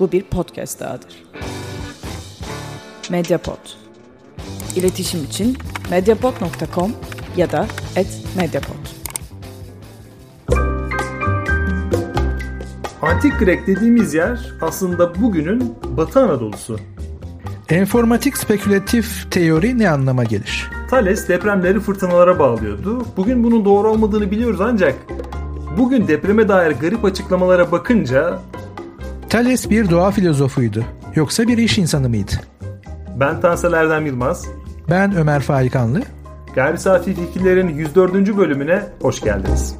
Bu bir podcast dahadır. Mediapod. İletişim için mediapod.com ya da @mediapod. Antik Grek dediğimiz yer aslında bugünün Batı Anadolu'su. Enformatik spekülatif teori ne anlama gelir? Thales depremleri fırtınalara bağlıyordu. Bugün bunun doğru olmadığını biliyoruz ancak bugün depreme dair garip açıklamalara bakınca Thales bir doğa filozofuydu. Yoksa bir iş insanı mıydı? ben Tansel Erdem Yılmaz, Ben Ömer Faikanlı. Gayri Safi Fikirlerin 104. bölümüne hoş geldiniz.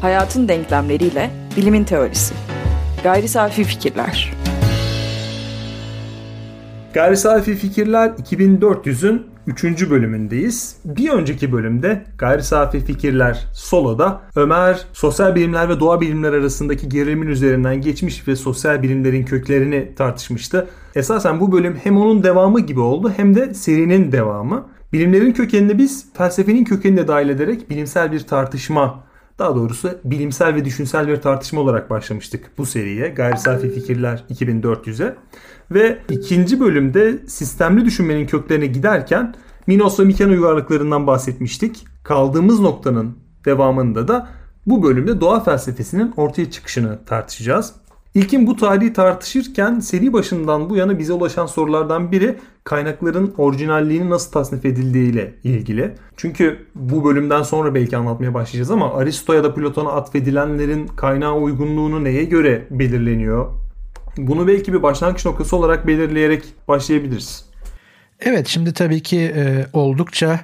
Hayatın denklemleriyle bilimin teorisi. Gayri safi fikirler. Gayri Safi Fikirler 2400'ün 3. bölümündeyiz. Bir önceki bölümde Gayri Safi Fikirler Solo'da Ömer sosyal bilimler ve doğa bilimler arasındaki gerilimin üzerinden geçmiş ve sosyal bilimlerin köklerini tartışmıştı. Esasen bu bölüm hem onun devamı gibi oldu hem de serinin devamı. Bilimlerin kökenini biz felsefenin kökenini de dahil ederek bilimsel bir tartışma daha doğrusu bilimsel ve düşünsel bir tartışma olarak başlamıştık bu seriye. Gayri Safi Fikirler 2400'e. Ve ikinci bölümde sistemli düşünmenin köklerine giderken Minos ve Mikeno uygarlıklarından bahsetmiştik. Kaldığımız noktanın devamında da bu bölümde doğa felsefesinin ortaya çıkışını tartışacağız. İlkin bu tarihi tartışırken seri başından bu yana bize ulaşan sorulardan biri kaynakların orijinalliğini nasıl tasnif edildiği ile ilgili. Çünkü bu bölümden sonra belki anlatmaya başlayacağız ama Aristo ya da Platon'a atfedilenlerin kaynağı uygunluğunu neye göre belirleniyor? Bunu belki bir başlangıç noktası olarak belirleyerek başlayabiliriz. Evet şimdi tabii ki e, oldukça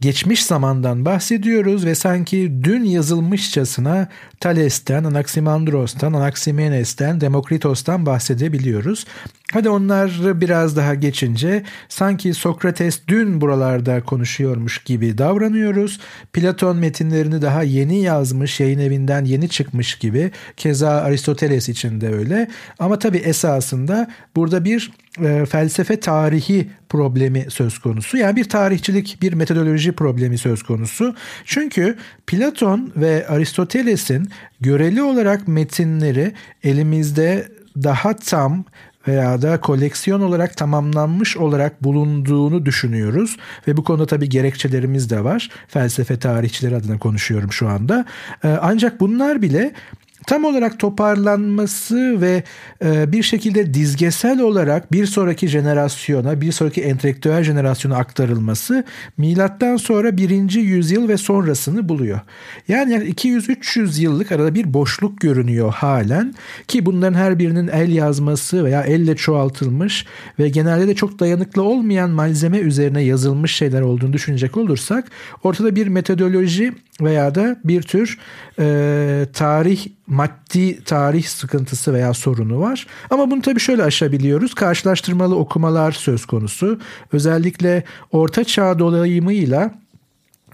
geçmiş zamandan bahsediyoruz ve sanki dün yazılmışçasına Thales'ten, Anaximandros'tan, Anaximenes'ten, Demokritos'tan bahsedebiliyoruz. Hadi onlar biraz daha geçince sanki Sokrates dün buralarda konuşuyormuş gibi davranıyoruz. Platon metinlerini daha yeni yazmış, yayın evinden yeni çıkmış gibi. Keza Aristoteles için de öyle. Ama tabii esasında burada bir e, felsefe tarihi problemi söz konusu. Yani bir tarihçilik, bir metodoloji problemi söz konusu. Çünkü Platon ve Aristoteles'in göreli olarak metinleri elimizde daha tam veya da koleksiyon olarak tamamlanmış olarak bulunduğunu düşünüyoruz. Ve bu konuda tabii gerekçelerimiz de var. Felsefe tarihçileri adına konuşuyorum şu anda. Ee, Ancak bunlar bile tam olarak toparlanması ve e, bir şekilde dizgesel olarak bir sonraki jenerasyona, bir sonraki entelektüel jenerasyona aktarılması milattan sonra birinci yüzyıl ve sonrasını buluyor. Yani, yani 200-300 yıllık arada bir boşluk görünüyor halen ki bunların her birinin el yazması veya elle çoğaltılmış ve genelde de çok dayanıklı olmayan malzeme üzerine yazılmış şeyler olduğunu düşünecek olursak ortada bir metodoloji veya da bir tür e, tarih maddi tarih sıkıntısı veya sorunu var. Ama bunu tabii şöyle aşabiliyoruz. Karşılaştırmalı okumalar söz konusu. Özellikle Orta Çağ dolayımıyla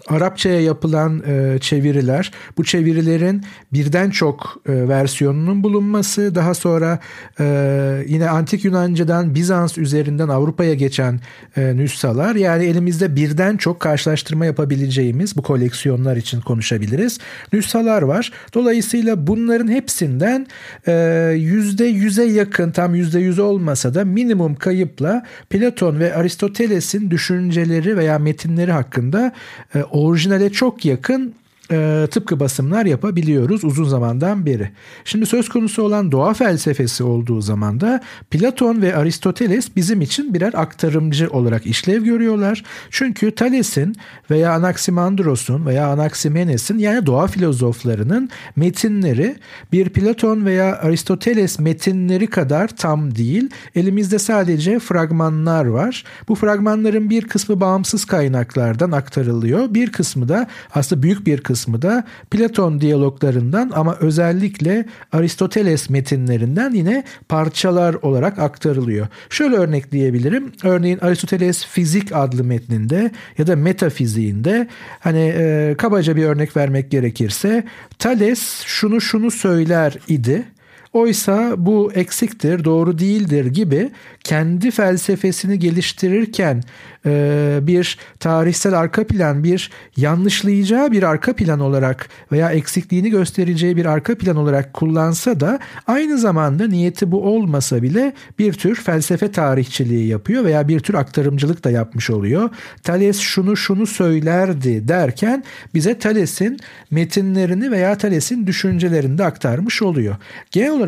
Arapçaya yapılan e, çeviriler, bu çevirilerin birden çok e, versiyonunun bulunması, daha sonra e, yine Antik Yunanca'dan Bizans üzerinden Avrupa'ya geçen e, nüshalar, yani elimizde birden çok karşılaştırma yapabileceğimiz bu koleksiyonlar için konuşabiliriz. Nüshalar var. Dolayısıyla bunların hepsinden e, yüzde yüze yakın, tam yüzde yüz olmasa da minimum kayıpla Platon ve Aristoteles'in düşünceleri veya metinleri hakkında e, orijinale çok yakın e, tıpkı basımlar yapabiliyoruz uzun zamandan beri. Şimdi söz konusu olan doğa felsefesi olduğu zaman da Platon ve Aristoteles bizim için birer aktarımcı olarak işlev görüyorlar. Çünkü Thales'in veya Anaximandros'un veya Anaximenes'in yani doğa filozoflarının metinleri bir Platon veya Aristoteles metinleri kadar tam değil. Elimizde sadece fragmanlar var. Bu fragmanların bir kısmı bağımsız kaynaklardan aktarılıyor. Bir kısmı da aslında büyük bir kısmı da Platon diyaloglarından ama özellikle Aristoteles metinlerinden yine parçalar olarak aktarılıyor. Şöyle örnekleyebilirim. Örneğin Aristoteles Fizik adlı metninde ya da metafiziğinde hani e, kabaca bir örnek vermek gerekirse Thales şunu şunu söyler idi. Oysa bu eksiktir, doğru değildir gibi kendi felsefesini geliştirirken e, bir tarihsel arka plan, bir yanlışlayacağı bir arka plan olarak veya eksikliğini göstereceği bir arka plan olarak kullansa da aynı zamanda niyeti bu olmasa bile bir tür felsefe tarihçiliği yapıyor veya bir tür aktarımcılık da yapmış oluyor. Thales şunu şunu söylerdi derken bize Thales'in metinlerini veya Thales'in düşüncelerini de aktarmış oluyor. Genel olarak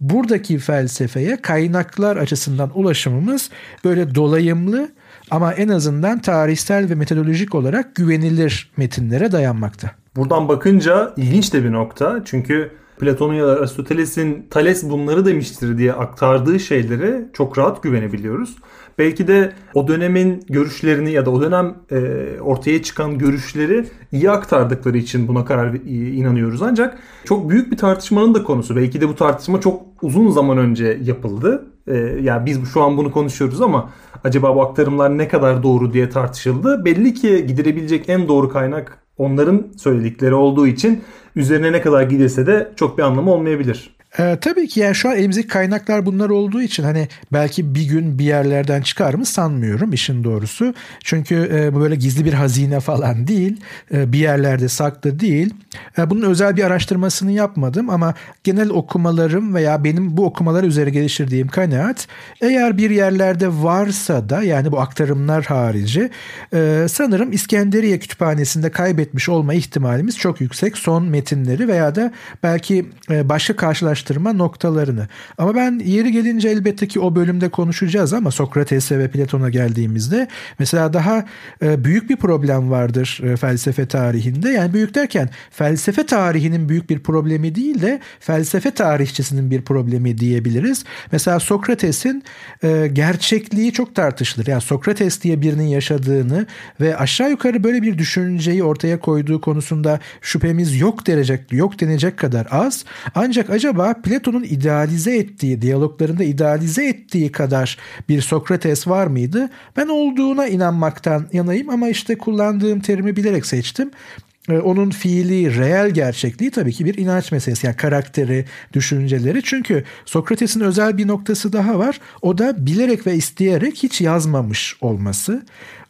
buradaki felsefeye kaynaklar açısından ulaşımımız böyle dolayımlı ama en azından tarihsel ve metodolojik olarak güvenilir metinlere dayanmakta. Buradan bakınca ilginç de bir nokta. Çünkü Platon'un ya da Aristoteles'in Thales bunları demiştir diye aktardığı şeylere çok rahat güvenebiliyoruz. Belki de o dönemin görüşlerini ya da o dönem e, ortaya çıkan görüşleri iyi aktardıkları için buna karar inanıyoruz. Ancak çok büyük bir tartışmanın da konusu. Belki de bu tartışma çok uzun zaman önce yapıldı. E, yani biz şu an bunu konuşuyoruz ama acaba bu aktarımlar ne kadar doğru diye tartışıldı. Belli ki gidirebilecek en doğru kaynak onların söyledikleri olduğu için üzerine ne kadar gidilse de çok bir anlamı olmayabilir. Ee, tabii ki yani şu an elimizdeki kaynaklar bunlar olduğu için hani belki bir gün bir yerlerden çıkar mı sanmıyorum işin doğrusu. Çünkü e, bu böyle gizli bir hazine falan değil. E, bir yerlerde saklı değil. E, bunun özel bir araştırmasını yapmadım ama genel okumalarım veya benim bu okumalar üzere geliştirdiğim kanaat eğer bir yerlerde varsa da yani bu aktarımlar harici e, sanırım İskenderiye Kütüphanesi'nde kaybetmiş olma ihtimalimiz çok yüksek. Son metinleri veya da belki e, başka karşılaştırmalar araştırma noktalarını. Ama ben yeri gelince elbette ki o bölümde konuşacağız ama Sokrates'e ve Platon'a geldiğimizde mesela daha e, büyük bir problem vardır e, felsefe tarihinde. Yani büyük derken felsefe tarihinin büyük bir problemi değil de felsefe tarihçisinin bir problemi diyebiliriz. Mesela Sokrates'in e, gerçekliği çok tartışılır. Yani Sokrates diye birinin yaşadığını ve aşağı yukarı böyle bir düşünceyi ortaya koyduğu konusunda şüphemiz yok denecek, yok denecek kadar az. Ancak acaba Platon'un idealize ettiği, diyaloglarında idealize ettiği kadar bir Sokrates var mıydı? Ben olduğuna inanmaktan yanayım ama işte kullandığım terimi bilerek seçtim ee, onun fiili, reel gerçekliği tabii ki bir inanç meselesi. Yani karakteri, düşünceleri. Çünkü Sokrates'in özel bir noktası daha var. O da bilerek ve isteyerek hiç yazmamış olması.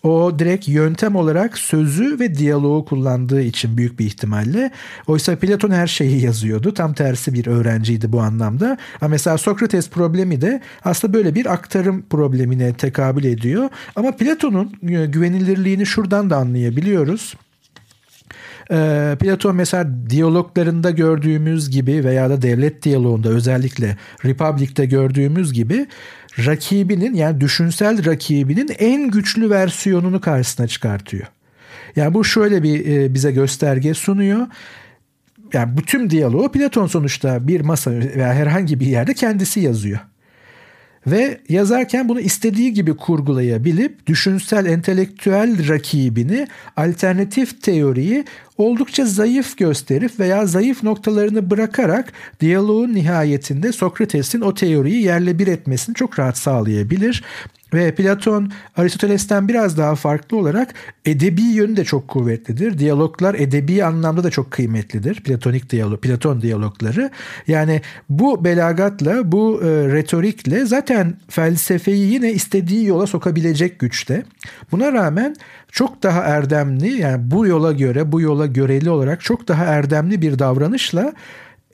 O direkt yöntem olarak sözü ve diyaloğu kullandığı için büyük bir ihtimalle. Oysa Platon her şeyi yazıyordu. Tam tersi bir öğrenciydi bu anlamda. Ama mesela Sokrates problemi de aslında böyle bir aktarım problemine tekabül ediyor. Ama Platon'un e, güvenilirliğini şuradan da anlayabiliyoruz. E, Platon mesela diyaloglarında gördüğümüz gibi veya da devlet diyaloğunda özellikle Republic'te gördüğümüz gibi rakibinin yani düşünsel rakibinin en güçlü versiyonunu karşısına çıkartıyor. Yani bu şöyle bir e, bize gösterge sunuyor. Yani bütün diyaloğu Platon sonuçta bir masa veya herhangi bir yerde kendisi yazıyor. Ve yazarken bunu istediği gibi kurgulayabilip düşünsel entelektüel rakibini alternatif teoriyi oldukça zayıf gösterip veya zayıf noktalarını bırakarak diyaloğun nihayetinde Sokrates'in o teoriyi yerle bir etmesini çok rahat sağlayabilir. Ve Platon Aristoteles'ten biraz daha farklı olarak edebi yönü de çok kuvvetlidir. Diyaloglar edebi anlamda da çok kıymetlidir. Platonik diyalog, Platon diyalogları. Yani bu belagatla, bu e, retorikle zaten felsefeyi yine istediği yola sokabilecek güçte. Buna rağmen çok daha erdemli yani bu yola göre, bu yola göreli olarak çok daha erdemli bir davranışla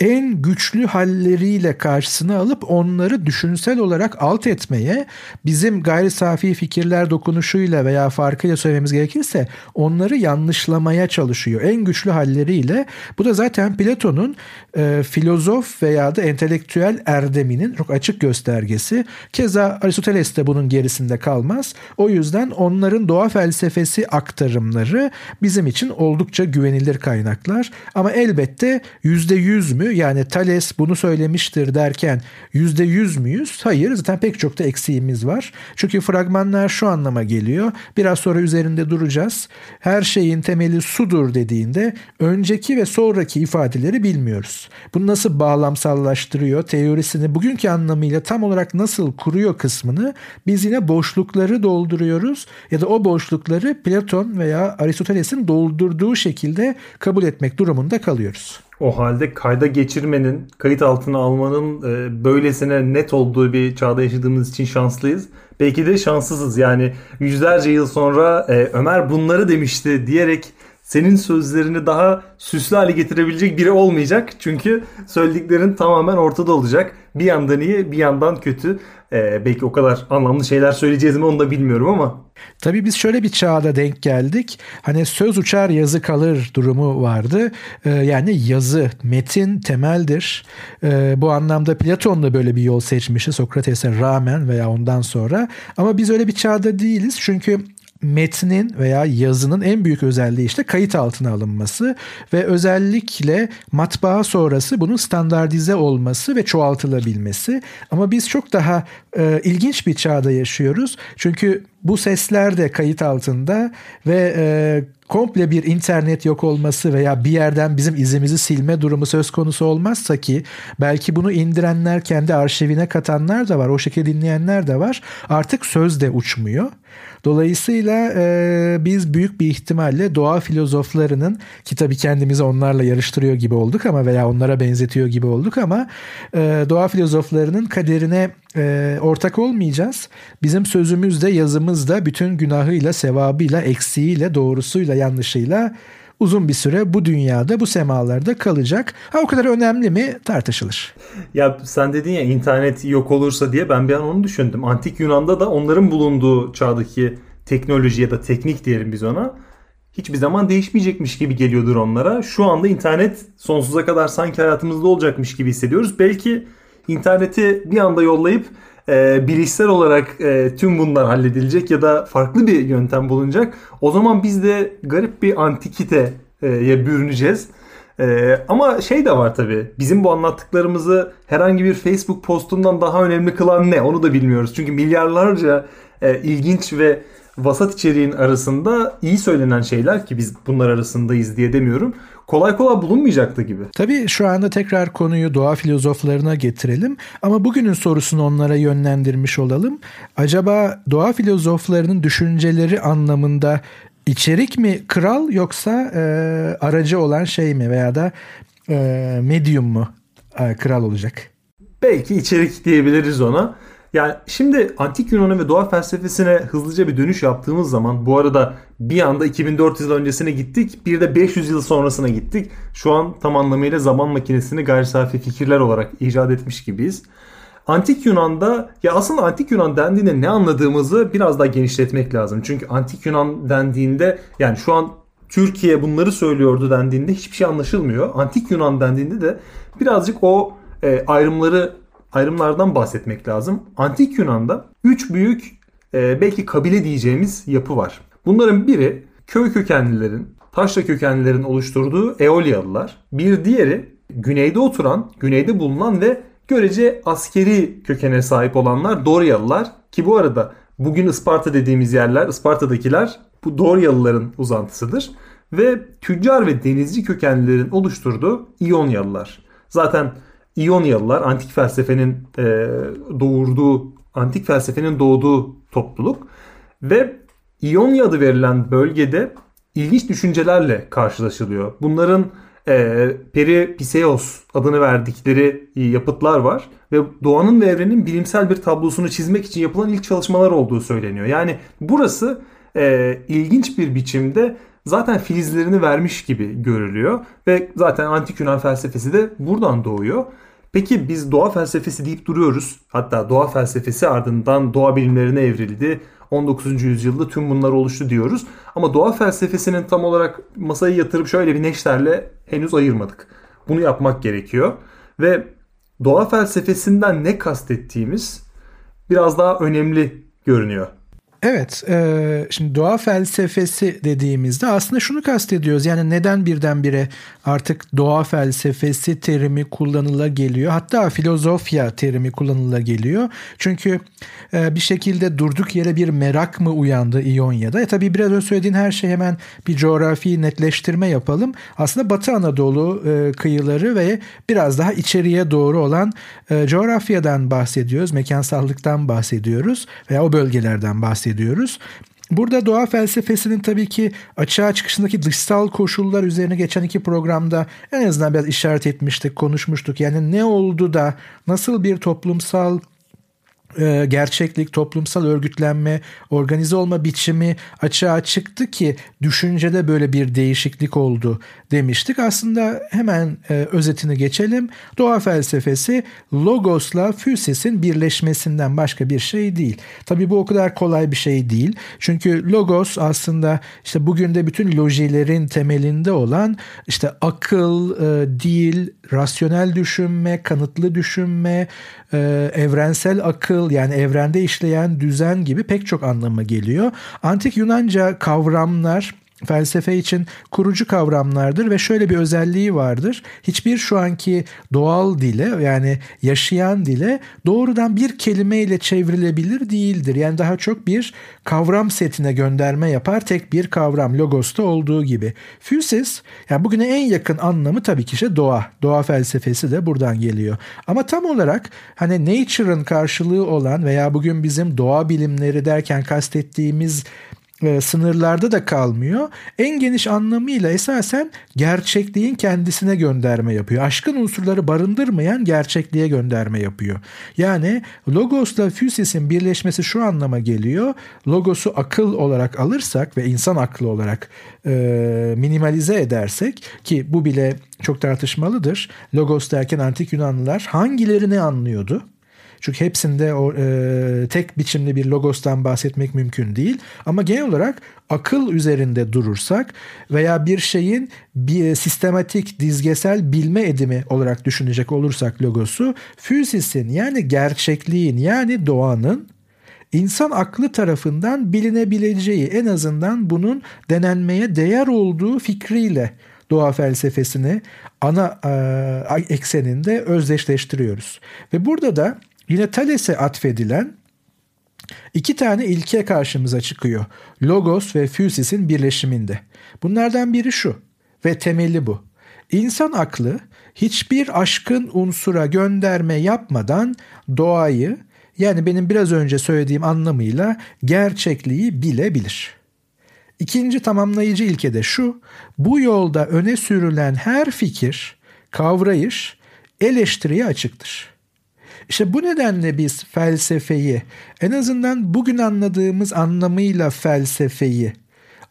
en güçlü halleriyle karşısına alıp onları düşünsel olarak alt etmeye bizim gayri safi fikirler dokunuşuyla veya farkıyla söylememiz gerekirse onları yanlışlamaya çalışıyor. En güçlü halleriyle bu da zaten Platon'un e, filozof veya da entelektüel erdeminin çok açık göstergesi. Keza Aristoteles de bunun gerisinde kalmaz. O yüzden onların doğa felsefesi aktarımları bizim için oldukça güvenilir kaynaklar. Ama elbette %100 mü mü? Yani Thales bunu söylemiştir derken yüzde yüz müyüz? Hayır zaten pek çok da eksiğimiz var. Çünkü fragmanlar şu anlama geliyor. Biraz sonra üzerinde duracağız. Her şeyin temeli sudur dediğinde önceki ve sonraki ifadeleri bilmiyoruz. Bunu nasıl bağlamsallaştırıyor, teorisini bugünkü anlamıyla tam olarak nasıl kuruyor kısmını biz yine boşlukları dolduruyoruz ya da o boşlukları Platon veya Aristoteles'in doldurduğu şekilde kabul etmek durumunda kalıyoruz. O halde kayda geçirmenin, kayıt altına almanın e, böylesine net olduğu bir çağda yaşadığımız için şanslıyız. Belki de şanssızız yani yüzlerce yıl sonra e, Ömer bunları demişti diyerek senin sözlerini daha süslü hale getirebilecek biri olmayacak. Çünkü söylediklerin tamamen ortada olacak. Bir yandan iyi bir yandan kötü. Ee, belki o kadar anlamlı şeyler söyleyeceğiz mi onu da bilmiyorum ama. Tabii biz şöyle bir çağda denk geldik. Hani söz uçar yazı kalır durumu vardı. Ee, yani yazı, metin temeldir. Ee, bu anlamda Platon da böyle bir yol seçmişti Sokrates'e rağmen veya ondan sonra. Ama biz öyle bir çağda değiliz. Çünkü metnin veya yazının en büyük özelliği işte kayıt altına alınması ve özellikle matbaa sonrası bunun standartize olması ve çoğaltılabilmesi. Ama biz çok daha e, ilginç bir çağda yaşıyoruz. Çünkü bu sesler de kayıt altında ve e, komple bir internet yok olması veya bir yerden bizim izimizi silme durumu söz konusu olmazsa ki belki bunu indirenler kendi arşivine katanlar da var. O şekilde dinleyenler de var. Artık söz de uçmuyor. Dolayısıyla e, biz büyük bir ihtimalle doğa filozoflarının ki tabii kendimizi onlarla yarıştırıyor gibi olduk ama veya onlara benzetiyor gibi olduk ama e, doğa filozoflarının kaderine e, ortak olmayacağız. Bizim sözümüz de yazımız da bütün günahıyla, sevabıyla, eksiğiyle, doğrusuyla, yanlışıyla uzun bir süre bu dünyada, bu semalarda kalacak. Ha o kadar önemli mi tartışılır. Ya sen dedin ya internet yok olursa diye ben bir an onu düşündüm. Antik Yunan'da da onların bulunduğu çağdaki teknoloji ya da teknik diyelim biz ona hiçbir zaman değişmeyecekmiş gibi geliyordur onlara. Şu anda internet sonsuza kadar sanki hayatımızda olacakmış gibi hissediyoruz. Belki interneti bir anda yollayıp e, bilişsel olarak e, tüm bunlar halledilecek ya da farklı bir yöntem bulunacak. O zaman biz de garip bir antikiteye bürüneceğiz. E, ama şey de var tabi bizim bu anlattıklarımızı herhangi bir Facebook postundan daha önemli kılan ne onu da bilmiyoruz. Çünkü milyarlarca e, ilginç ve vasat içeriğin arasında iyi söylenen şeyler ki biz bunlar arasındayız diye demiyorum kolay kolay bulunmayacaktı gibi. Tabii şu anda tekrar konuyu doğa filozoflarına getirelim ama bugünün sorusunu onlara yönlendirmiş olalım. Acaba doğa filozoflarının düşünceleri anlamında içerik mi kral yoksa e, aracı olan şey mi veya da e, medium mu e, kral olacak? Belki içerik diyebiliriz ona. Yani şimdi antik Yunan'ı ve doğa felsefesine hızlıca bir dönüş yaptığımız zaman bu arada bir anda 2400 yıl öncesine gittik bir de 500 yıl sonrasına gittik. Şu an tam anlamıyla zaman makinesini gayri safi fikirler olarak icat etmiş gibiyiz. Antik Yunan'da ya aslında Antik Yunan dendiğinde ne anladığımızı biraz daha genişletmek lazım. Çünkü Antik Yunan dendiğinde yani şu an Türkiye bunları söylüyordu dendiğinde hiçbir şey anlaşılmıyor. Antik Yunan dendiğinde de birazcık o e, ayrımları ayrımlardan bahsetmek lazım. Antik Yunan'da üç büyük e, belki kabile diyeceğimiz yapı var. Bunların biri köy kökenlilerin, taşra kökenlilerin oluşturduğu Eolyalılar. Bir diğeri güneyde oturan, güneyde bulunan ve görece askeri kökene sahip olanlar Doryalılar. Ki bu arada bugün Isparta dediğimiz yerler, Isparta'dakiler bu Doryalıların uzantısıdır. Ve tüccar ve denizci kökenlilerin oluşturduğu İyonyalılar. Zaten İyonyalılar antik felsefenin e, doğurduğu, antik felsefenin doğduğu topluluk ve İonya adı verilen bölgede ilginç düşüncelerle karşılaşılıyor. Bunların e, Peripiseos adını verdikleri yapıtlar var ve doğanın ve evrenin bilimsel bir tablosunu çizmek için yapılan ilk çalışmalar olduğu söyleniyor. Yani burası e, ilginç bir biçimde zaten filizlerini vermiş gibi görülüyor ve zaten antik Yunan felsefesi de buradan doğuyor. Peki biz doğa felsefesi deyip duruyoruz. Hatta doğa felsefesi ardından doğa bilimlerine evrildi. 19. yüzyılda tüm bunlar oluştu diyoruz. Ama doğa felsefesinin tam olarak masayı yatırıp şöyle bir neşterle henüz ayırmadık. Bunu yapmak gerekiyor. Ve doğa felsefesinden ne kastettiğimiz biraz daha önemli görünüyor. Evet, e, şimdi doğa felsefesi dediğimizde aslında şunu kastediyoruz. Yani neden birdenbire artık doğa felsefesi terimi kullanıla geliyor? Hatta filozofya terimi kullanıla geliyor. Çünkü e, bir şekilde durduk yere bir merak mı uyandı İonya'da? E tabii biraz önce söylediğin her şey hemen bir coğrafi netleştirme yapalım. Aslında Batı Anadolu e, kıyıları ve biraz daha içeriye doğru olan e, coğrafyadan bahsediyoruz. Mekansallıktan bahsediyoruz veya o bölgelerden bahsediyoruz bahsediyoruz. Burada doğa felsefesinin tabii ki açığa çıkışındaki dışsal koşullar üzerine geçen iki programda en azından biraz işaret etmiştik, konuşmuştuk. Yani ne oldu da nasıl bir toplumsal e, gerçeklik, toplumsal örgütlenme, organize olma biçimi açığa çıktı ki düşüncede böyle bir değişiklik oldu demiştik. Aslında hemen e, özetini geçelim. Doğa felsefesi logosla füsisin birleşmesinden başka bir şey değil. Tabii bu o kadar kolay bir şey değil. Çünkü logos aslında işte bugün de bütün lojilerin temelinde olan işte akıl, e, dil, rasyonel düşünme, kanıtlı düşünme, e, evrensel akıl yani evrende işleyen düzen gibi pek çok anlamı geliyor. Antik Yunanca kavramlar felsefe için kurucu kavramlardır ve şöyle bir özelliği vardır. Hiçbir şu anki doğal dile yani yaşayan dile doğrudan bir kelimeyle çevrilebilir değildir. Yani daha çok bir kavram setine gönderme yapar tek bir kavram logosta olduğu gibi. Physis yani bugüne en yakın anlamı tabii ki işte doğa. Doğa felsefesi de buradan geliyor. Ama tam olarak hani nature'ın karşılığı olan veya bugün bizim doğa bilimleri derken kastettiğimiz e, sınırlarda da kalmıyor. En geniş anlamıyla esasen gerçekliğin kendisine gönderme yapıyor. Aşkın unsurları barındırmayan gerçekliğe gönderme yapıyor. Yani logosla füsisin birleşmesi şu anlama geliyor. Logosu akıl olarak alırsak ve insan aklı olarak e, minimalize edersek ki bu bile çok tartışmalıdır. Logos derken antik Yunanlılar hangileri ne anlıyordu? Çünkü hepsinde o e, tek biçimli bir logostan bahsetmek mümkün değil. Ama genel olarak akıl üzerinde durursak veya bir şeyin bir sistematik, dizgesel bilme edimi olarak düşünecek olursak logosu, füsisin yani gerçekliğin yani doğanın insan aklı tarafından bilinebileceği en azından bunun denenmeye değer olduğu fikriyle doğa felsefesini ana e, ekseninde özdeşleştiriyoruz. Ve burada da Yine Thales'e atfedilen iki tane ilke karşımıza çıkıyor. Logos ve Physis'in birleşiminde. Bunlardan biri şu ve temeli bu. İnsan aklı hiçbir aşkın unsura gönderme yapmadan doğayı yani benim biraz önce söylediğim anlamıyla gerçekliği bilebilir. İkinci tamamlayıcı ilke de şu, bu yolda öne sürülen her fikir, kavrayış eleştiriye açıktır. İşte bu nedenle biz felsefeyi en azından bugün anladığımız anlamıyla felsefeyi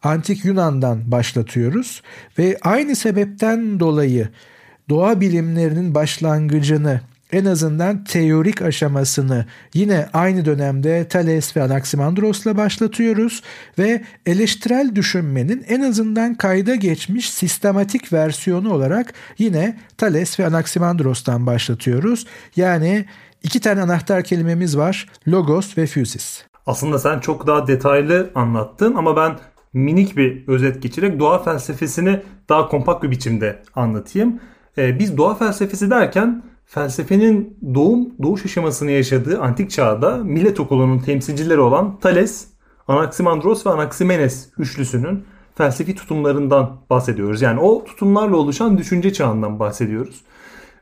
antik Yunan'dan başlatıyoruz ve aynı sebepten dolayı doğa bilimlerinin başlangıcını en azından teorik aşamasını yine aynı dönemde Thales ve Anaximandros'la başlatıyoruz ve eleştirel düşünmenin en azından kayda geçmiş sistematik versiyonu olarak yine Thales ve Anaximandros'tan başlatıyoruz. Yani iki tane anahtar kelimemiz var. Logos ve Physis. Aslında sen çok daha detaylı anlattın ama ben minik bir özet geçerek doğa felsefesini daha kompakt bir biçimde anlatayım. Ee, biz doğa felsefesi derken felsefenin doğum doğuş aşamasını yaşadığı antik çağda millet okulunun temsilcileri olan Thales, Anaximandros ve Anaximenes üçlüsünün felsefi tutumlarından bahsediyoruz. Yani o tutumlarla oluşan düşünce çağından bahsediyoruz.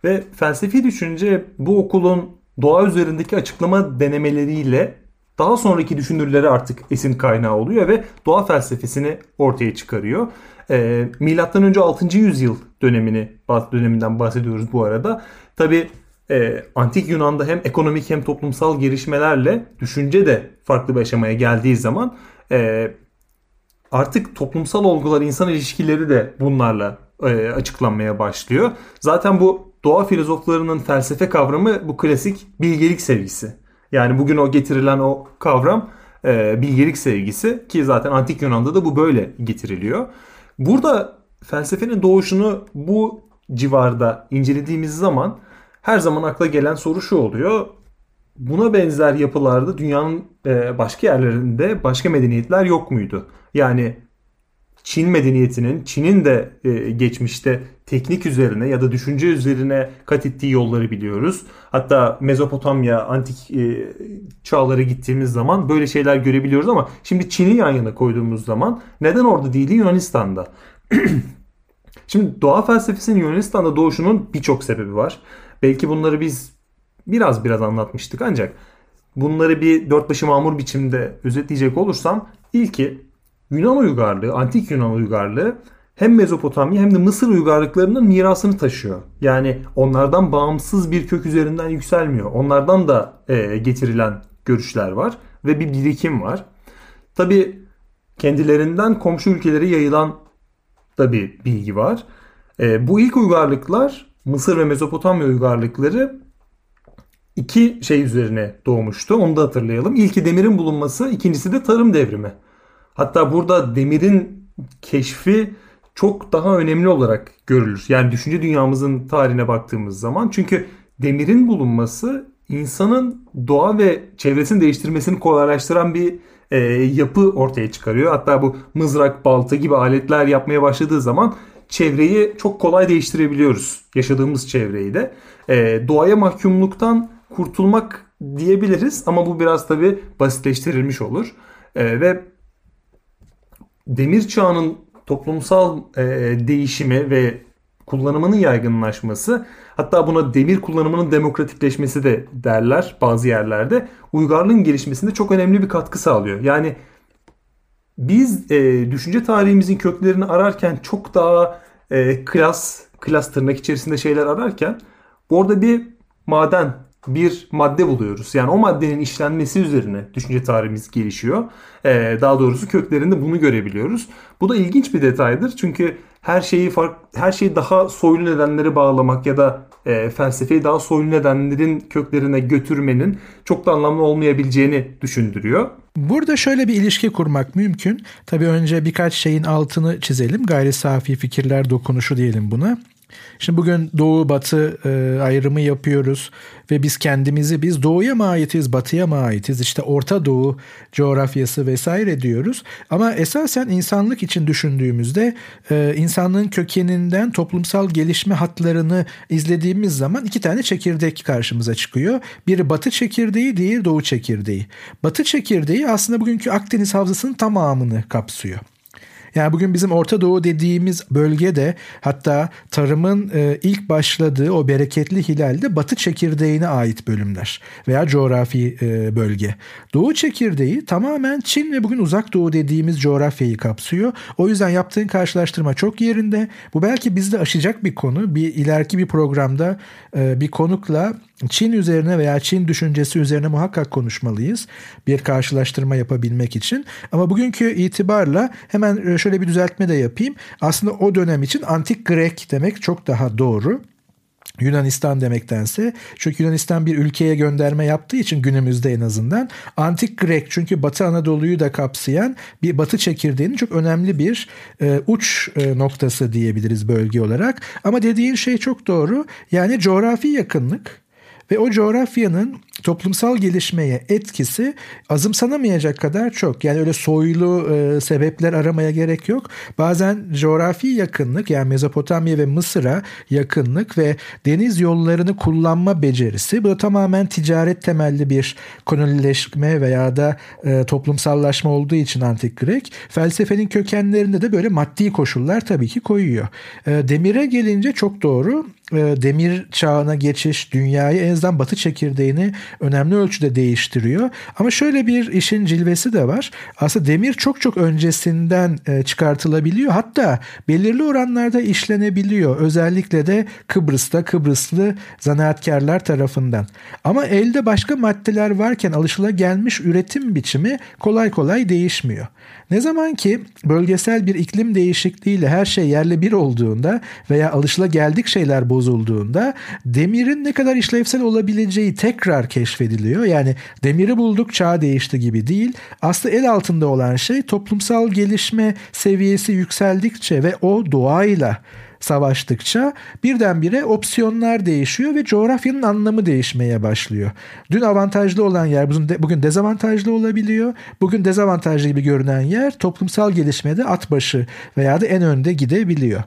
Ve felsefi düşünce bu okulun doğa üzerindeki açıklama denemeleriyle daha sonraki düşünürlere artık esin kaynağı oluyor ve doğa felsefesini ortaya çıkarıyor. E, Milattan önce 6. yüzyıl dönemini döneminden bahsediyoruz bu arada. Tabi e, antik Yunan'da hem ekonomik hem toplumsal gelişmelerle düşünce de farklı bir aşamaya geldiği zaman e, artık toplumsal olgular, insan ilişkileri de bunlarla e, açıklanmaya başlıyor. Zaten bu doğa filozoflarının felsefe kavramı bu klasik bilgelik sevgisi. Yani bugün o getirilen o kavram e, bilgelik sevgisi ki zaten antik Yunan'da da bu böyle getiriliyor. Burada felsefenin doğuşunu bu civarda incelediğimiz zaman her zaman akla gelen soru şu oluyor. Buna benzer yapılarda dünyanın e, başka yerlerinde başka medeniyetler yok muydu? Yani Çin medeniyetinin, Çin'in de e, geçmişte teknik üzerine ya da düşünce üzerine kat ettiği yolları biliyoruz. Hatta Mezopotamya, antik e, çağlara gittiğimiz zaman böyle şeyler görebiliyoruz ama şimdi Çin'i yan yana koyduğumuz zaman neden orada değil Yunanistan'da? şimdi doğa felsefesinin Yunanistan'da doğuşunun birçok sebebi var. Belki bunları biz biraz biraz anlatmıştık ancak bunları bir dört başı mamur biçimde özetleyecek olursam ilki Yunan uygarlığı, antik Yunan uygarlığı hem Mezopotamya hem de Mısır uygarlıklarının mirasını taşıyor. Yani onlardan bağımsız bir kök üzerinden yükselmiyor. Onlardan da e, getirilen görüşler var ve bir birikim var. Tabi kendilerinden komşu ülkelere yayılan da bir bilgi var. E, bu ilk uygarlıklar Mısır ve Mezopotamya uygarlıkları iki şey üzerine doğmuştu. Onu da hatırlayalım. İlki demirin bulunması, ikincisi de tarım devrimi. Hatta burada demirin keşfi çok daha önemli olarak görülür. Yani düşünce dünyamızın tarihine baktığımız zaman. Çünkü demirin bulunması insanın doğa ve çevresini değiştirmesini kolaylaştıran bir e, yapı ortaya çıkarıyor. Hatta bu mızrak, balta gibi aletler yapmaya başladığı zaman çevreyi çok kolay değiştirebiliyoruz. Yaşadığımız çevreyi de. E, doğaya mahkumluktan kurtulmak diyebiliriz ama bu biraz tabi basitleştirilmiş olur. E, ve demir çağının toplumsal e, değişimi ve kullanımının yaygınlaşması hatta buna demir kullanımının demokratikleşmesi de derler bazı yerlerde uygarlığın gelişmesinde çok önemli bir katkı sağlıyor. Yani biz e, düşünce tarihimizin köklerini ararken çok daha e, klas, klas tırnak içerisinde şeyler ararken orada bir maden, bir madde buluyoruz. Yani o maddenin işlenmesi üzerine düşünce tarihimiz gelişiyor. E, daha doğrusu köklerinde bunu görebiliyoruz. Bu da ilginç bir detaydır. Çünkü her şeyi fark, her şeyi daha soylu nedenlere bağlamak ya da e, felsefeyi daha soylu nedenlerin köklerine götürmenin çok da anlamlı olmayabileceğini düşündürüyor. Burada şöyle bir ilişki kurmak mümkün. Tabii önce birkaç şeyin altını çizelim. Gayri safi fikirler dokunuşu diyelim buna. Şimdi bugün doğu batı e, ayrımı yapıyoruz ve biz kendimizi biz doğuya mı aitiz batıya mı aitiz işte Orta Doğu coğrafyası vesaire diyoruz. Ama esasen insanlık için düşündüğümüzde e, insanlığın kökeninden toplumsal gelişme hatlarını izlediğimiz zaman iki tane çekirdek karşımıza çıkıyor. Biri batı çekirdeği diğeri doğu çekirdeği. Batı çekirdeği aslında bugünkü Akdeniz havzasının tamamını kapsıyor. Yani bugün bizim Orta Doğu dediğimiz bölgede hatta tarımın e, ilk başladığı o bereketli hilalde Batı çekirdeğine ait bölümler veya coğrafi e, bölge. Doğu çekirdeği tamamen Çin ve bugün Uzak Doğu dediğimiz coğrafyayı kapsıyor. O yüzden yaptığın karşılaştırma çok yerinde. Bu belki bizde aşacak bir konu. Bir ileriki bir programda e, bir konukla Çin üzerine veya Çin düşüncesi üzerine muhakkak konuşmalıyız bir karşılaştırma yapabilmek için. Ama bugünkü itibarla hemen e, şöyle bir düzeltme de yapayım. Aslında o dönem için antik Grek demek çok daha doğru. Yunanistan demektense çünkü Yunanistan bir ülkeye gönderme yaptığı için günümüzde en azından antik Grek çünkü Batı Anadolu'yu da kapsayan bir Batı çekirdeğinin çok önemli bir e, uç e, noktası diyebiliriz bölge olarak. Ama dediğin şey çok doğru. Yani coğrafi yakınlık ve o coğrafyanın toplumsal gelişmeye etkisi azımsanamayacak kadar çok. Yani öyle soylu e, sebepler aramaya gerek yok. Bazen coğrafi yakınlık yani Mezopotamya ve Mısır'a yakınlık ve deniz yollarını kullanma becerisi bu da tamamen ticaret temelli bir kolonileşme veya da e, toplumsallaşma olduğu için antik Grek felsefenin kökenlerinde de böyle maddi koşullar tabii ki koyuyor. E, demire gelince çok doğru demir çağına geçiş dünyayı en azından batı çekirdeğini önemli ölçüde değiştiriyor. Ama şöyle bir işin cilvesi de var. Aslında demir çok çok öncesinden e, çıkartılabiliyor. Hatta belirli oranlarda işlenebiliyor. Özellikle de Kıbrıs'ta Kıbrıslı zanaatkarlar tarafından. Ama elde başka maddeler varken alışılagelmiş üretim biçimi kolay kolay değişmiyor. Ne zaman ki bölgesel bir iklim değişikliğiyle her şey yerle bir olduğunda veya alışılageldik şeyler bozulduğunda demirin ne kadar işlevsel olabileceği tekrar keşfediliyor. Yani demiri bulduk çağ değişti gibi değil. Aslında el altında olan şey toplumsal gelişme seviyesi yükseldikçe ve o doğayla savaştıkça birdenbire opsiyonlar değişiyor ve coğrafyanın anlamı değişmeye başlıyor. Dün avantajlı olan yer bugün dezavantajlı olabiliyor. Bugün dezavantajlı gibi görünen yer toplumsal gelişmede at başı veya da en önde gidebiliyor.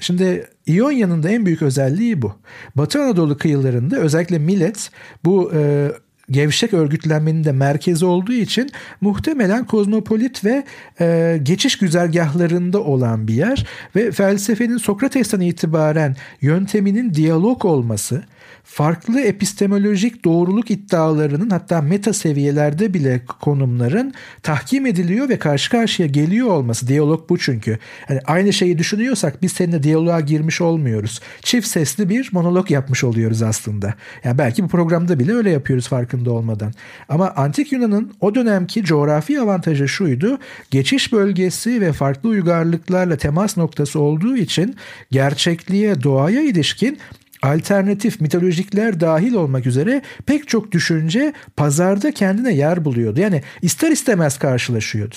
Şimdi İonya'nın da en büyük özelliği bu. Batı Anadolu kıyılarında özellikle millet bu e, gevşek örgütlenmenin de merkezi olduğu için muhtemelen kozmopolit ve e, geçiş güzergahlarında olan bir yer ve felsefenin Sokrates'ten itibaren yönteminin diyalog olması, farklı epistemolojik doğruluk iddialarının hatta meta seviyelerde bile konumların tahkim ediliyor ve karşı karşıya geliyor olması. Diyalog bu çünkü. Yani aynı şeyi düşünüyorsak biz seninle diyaloğa girmiş olmuyoruz. Çift sesli bir monolog yapmış oluyoruz aslında. Yani belki bu programda bile öyle yapıyoruz farkında olmadan. Ama Antik Yunan'ın o dönemki coğrafi avantajı şuydu. Geçiş bölgesi ve farklı uygarlıklarla temas noktası olduğu için gerçekliğe, doğaya ilişkin alternatif mitolojikler dahil olmak üzere pek çok düşünce pazarda kendine yer buluyordu. Yani ister istemez karşılaşıyordu.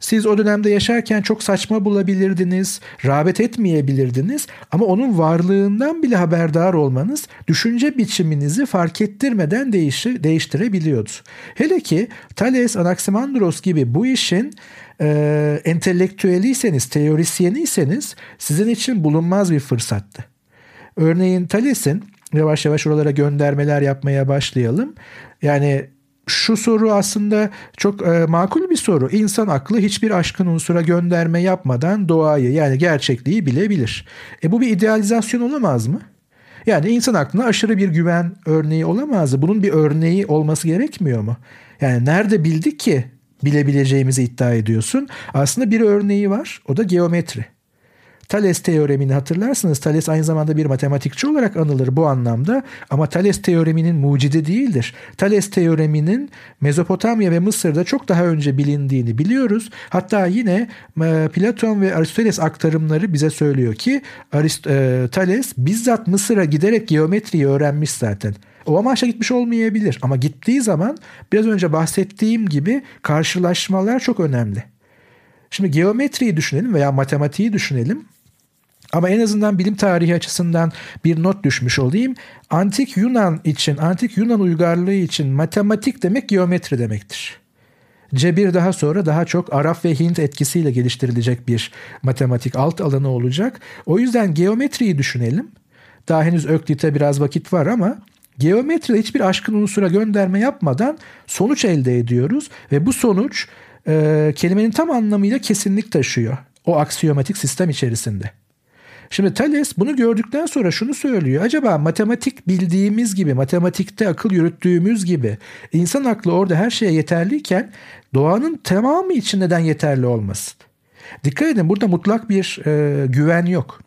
Siz o dönemde yaşarken çok saçma bulabilirdiniz, rağbet etmeyebilirdiniz ama onun varlığından bile haberdar olmanız düşünce biçiminizi fark ettirmeden değişi, değiştirebiliyordu. Hele ki Thales, Anaximandros gibi bu işin e, entelektüeliyseniz, teorisyeniyseniz sizin için bulunmaz bir fırsattı. Örneğin Thales'in yavaş yavaş oralara göndermeler yapmaya başlayalım. Yani şu soru aslında çok e, makul bir soru. İnsan aklı hiçbir aşkın unsura gönderme yapmadan doğayı yani gerçekliği bilebilir. E bu bir idealizasyon olamaz mı? Yani insan aklına aşırı bir güven örneği olamaz mı? Bunun bir örneği olması gerekmiyor mu? Yani nerede bildik ki bilebileceğimizi iddia ediyorsun? Aslında bir örneği var. O da geometri. Thales teoremini hatırlarsınız. Thales aynı zamanda bir matematikçi olarak anılır bu anlamda ama Thales teoreminin mucidi değildir. Thales teoreminin Mezopotamya ve Mısır'da çok daha önce bilindiğini biliyoruz. Hatta yine e, Platon ve Aristoteles aktarımları bize söylüyor ki Arist e, Thales bizzat Mısır'a giderek geometriyi öğrenmiş zaten. O amaçla gitmiş olmayabilir ama gittiği zaman biraz önce bahsettiğim gibi karşılaşmalar çok önemli. Şimdi geometriyi düşünelim veya matematiği düşünelim. Ama en azından bilim tarihi açısından bir not düşmüş olayım. Antik Yunan için, antik Yunan uygarlığı için matematik demek geometri demektir. Cebir daha sonra daha çok Arap ve Hint etkisiyle geliştirilecek bir matematik alt alanı olacak. O yüzden geometriyi düşünelim. Daha henüz Öklit'e biraz vakit var ama geometride hiçbir aşkın unsura gönderme yapmadan sonuç elde ediyoruz ve bu sonuç e, kelimenin tam anlamıyla kesinlik taşıyor o aksiyomatik sistem içerisinde. Şimdi Thales bunu gördükten sonra şunu söylüyor. Acaba matematik bildiğimiz gibi, matematikte akıl yürüttüğümüz gibi insan aklı orada her şeye yeterliyken doğanın tamamı için neden yeterli olmasın? Dikkat edin burada mutlak bir e, güven yok.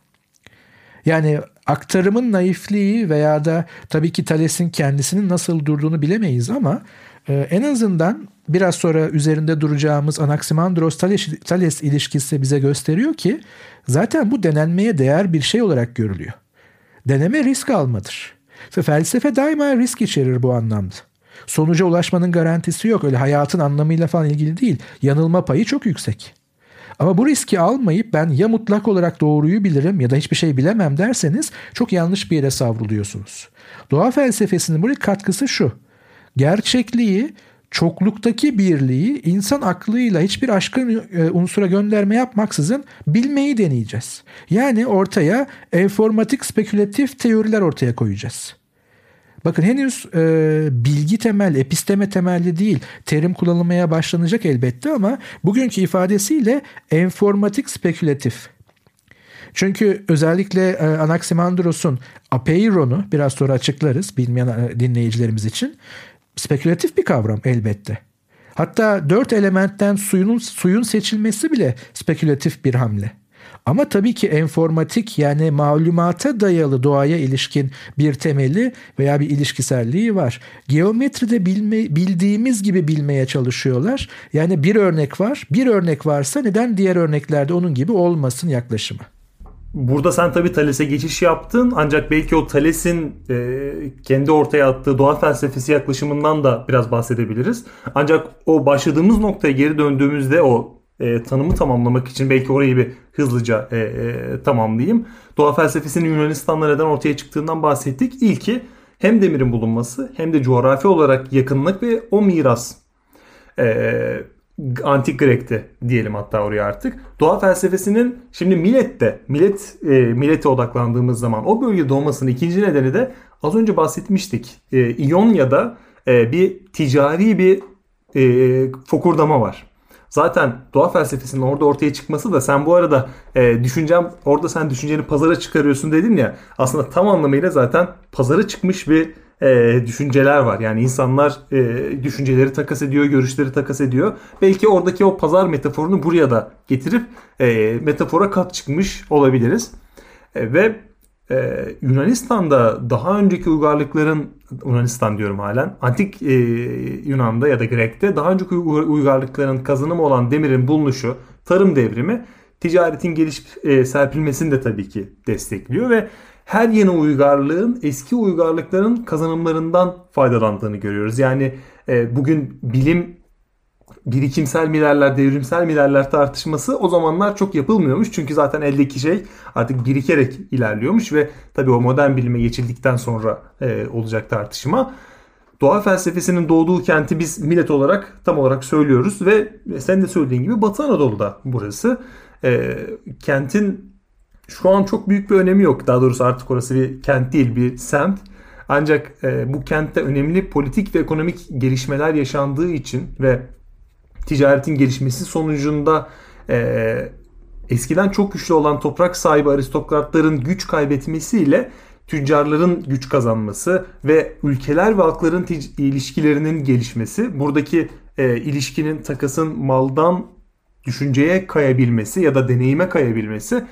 Yani aktarımın naifliği veya da tabii ki Thales'in kendisinin nasıl durduğunu bilemeyiz ama e, en azından biraz sonra üzerinde duracağımız Anaximandros Thales ilişkisi bize gösteriyor ki zaten bu denenmeye değer bir şey olarak görülüyor. Deneme risk almadır. Felsefe daima risk içerir bu anlamda. Sonuca ulaşmanın garantisi yok. Öyle hayatın anlamıyla falan ilgili değil. Yanılma payı çok yüksek. Ama bu riski almayıp ben ya mutlak olarak doğruyu bilirim ya da hiçbir şey bilemem derseniz çok yanlış bir yere savruluyorsunuz. Doğa felsefesinin buraya katkısı şu. Gerçekliği çokluktaki birliği insan aklıyla hiçbir aşkın e, unsura gönderme yapmaksızın bilmeyi deneyeceğiz. Yani ortaya enformatik spekülatif teoriler ortaya koyacağız. Bakın henüz e, bilgi temel, episteme temelli değil. Terim kullanılmaya başlanacak elbette ama bugünkü ifadesiyle enformatik spekülatif. Çünkü özellikle e, Anaximandros'un apeiron'u biraz sonra açıklarız bilmeyen e, dinleyicilerimiz için spekülatif bir kavram elbette. Hatta dört elementten suyun, suyun seçilmesi bile spekülatif bir hamle. Ama tabii ki enformatik yani malumata dayalı doğaya ilişkin bir temeli veya bir ilişkiselliği var. Geometride bilme, bildiğimiz gibi bilmeye çalışıyorlar. Yani bir örnek var. Bir örnek varsa neden diğer örneklerde onun gibi olmasın yaklaşımı. Burada sen tabii Thales'e geçiş yaptın ancak belki o Thales'in e, kendi ortaya attığı doğa felsefesi yaklaşımından da biraz bahsedebiliriz. Ancak o başladığımız noktaya geri döndüğümüzde o e, tanımı tamamlamak için belki orayı bir hızlıca e, e, tamamlayayım. Doğa felsefesinin Yunanistan'da neden ortaya çıktığından bahsettik. İlki hem demirin bulunması hem de coğrafi olarak yakınlık ve o miras. E, antik Grek'te diyelim hatta oraya artık. Doğa felsefesinin şimdi Milet'te, Milet e, Milet'e odaklandığımız zaman o bölgede olmasının ikinci nedeni de az önce bahsetmiştik. E, İonya'da e, bir ticari bir e, fokurdama var. Zaten doğa felsefesinin orada ortaya çıkması da sen bu arada e, düşüncem orada sen düşünceni pazara çıkarıyorsun dedin ya aslında tam anlamıyla zaten pazara çıkmış bir e, düşünceler var. Yani insanlar e, düşünceleri takas ediyor, görüşleri takas ediyor. Belki oradaki o pazar metaforunu buraya da getirip e, metafora kat çıkmış olabiliriz. E, ve e, Yunanistan'da daha önceki uygarlıkların Yunanistan diyorum halen antik e, Yunan'da ya da Grek'te daha önceki uygarlıkların kazanımı olan demirin bulunuşu, tarım devrimi ticaretin gelişip e, serpilmesini de tabii ki destekliyor ve her yeni uygarlığın eski uygarlıkların kazanımlarından faydalandığını görüyoruz. Yani e, bugün bilim birikimsel mi derler, devrimsel mi tartışması o zamanlar çok yapılmıyormuş. Çünkü zaten eldeki şey artık birikerek ilerliyormuş ve tabii o modern bilime geçildikten sonra e, olacak tartışma. Doğa felsefesinin doğduğu kenti biz millet olarak tam olarak söylüyoruz ve sen de söylediğin gibi Batı Anadolu'da burası. E, kentin şu an çok büyük bir önemi yok. Daha doğrusu artık orası bir kent değil bir semt. Ancak e, bu kentte önemli politik ve ekonomik gelişmeler yaşandığı için ve ticaretin gelişmesi sonucunda e, eskiden çok güçlü olan toprak sahibi aristokratların güç kaybetmesiyle tüccarların güç kazanması ve ülkeler ve halkların ilişkilerinin gelişmesi, buradaki e, ilişkinin takasın maldan düşünceye kayabilmesi ya da deneyime kayabilmesi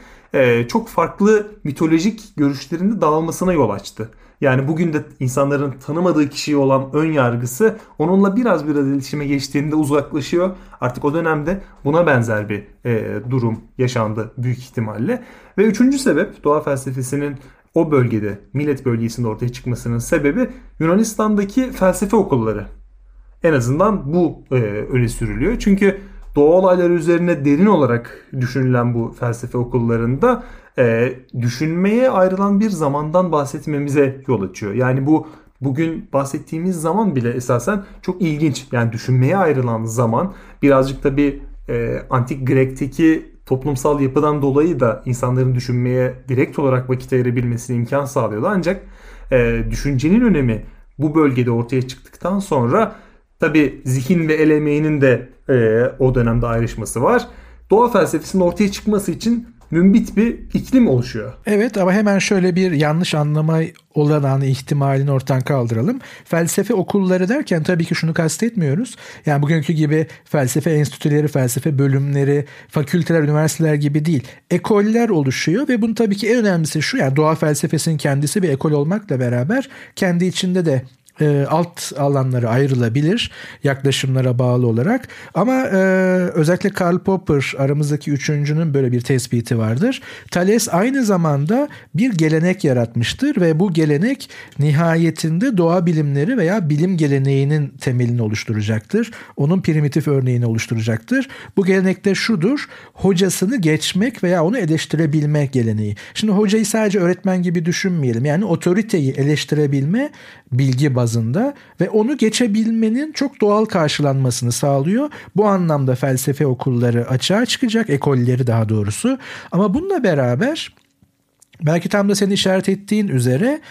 çok farklı mitolojik görüşlerinde dağılmasına yol açtı. Yani bugün de insanların tanımadığı kişiye olan ön yargısı onunla biraz biraz iletişime geçtiğinde uzaklaşıyor. Artık o dönemde buna benzer bir e, durum yaşandı büyük ihtimalle. Ve üçüncü sebep doğa felsefesinin o bölgede, millet bölgesinde ortaya çıkmasının sebebi Yunanistan'daki felsefe okulları. En azından bu e, öne sürülüyor. Çünkü doğa olayları üzerine derin olarak düşünülen bu felsefe okullarında e, düşünmeye ayrılan bir zamandan bahsetmemize yol açıyor. Yani bu bugün bahsettiğimiz zaman bile esasen çok ilginç. Yani düşünmeye ayrılan zaman birazcık da bir e, antik Grek'teki toplumsal yapıdan dolayı da insanların düşünmeye direkt olarak vakit ayırabilmesine imkan sağlıyordu. Ancak e, düşüncenin önemi bu bölgede ortaya çıktıktan sonra tabi zihin ve el emeğinin de e, o dönemde ayrışması var. Doğa felsefesinin ortaya çıkması için mümbit bir iklim oluşuyor. Evet ama hemen şöyle bir yanlış anlama olanağını ihtimalini ortadan kaldıralım. Felsefe okulları derken tabii ki şunu kastetmiyoruz. Yani bugünkü gibi felsefe enstitüleri, felsefe bölümleri, fakülteler, üniversiteler gibi değil. Ekoller oluşuyor ve bunun tabii ki en önemlisi şu yani doğa felsefesinin kendisi bir ekol olmakla beraber kendi içinde de e, alt alanları ayrılabilir yaklaşımlara bağlı olarak. Ama e, özellikle Karl Popper aramızdaki üçüncünün böyle bir tespiti vardır. Thales aynı zamanda bir gelenek yaratmıştır ve bu gelenek nihayetinde doğa bilimleri veya bilim geleneğinin temelini oluşturacaktır. Onun primitif örneğini oluşturacaktır. Bu gelenekte şudur, hocasını geçmek veya onu eleştirebilme geleneği. Şimdi hocayı sadece öğretmen gibi düşünmeyelim. Yani otoriteyi eleştirebilme bilgi bazında ve onu geçebilmenin çok doğal karşılanmasını sağlıyor. Bu anlamda felsefe okulları açığa çıkacak, ekolleri daha doğrusu. Ama bununla beraber belki tam da senin işaret ettiğin üzere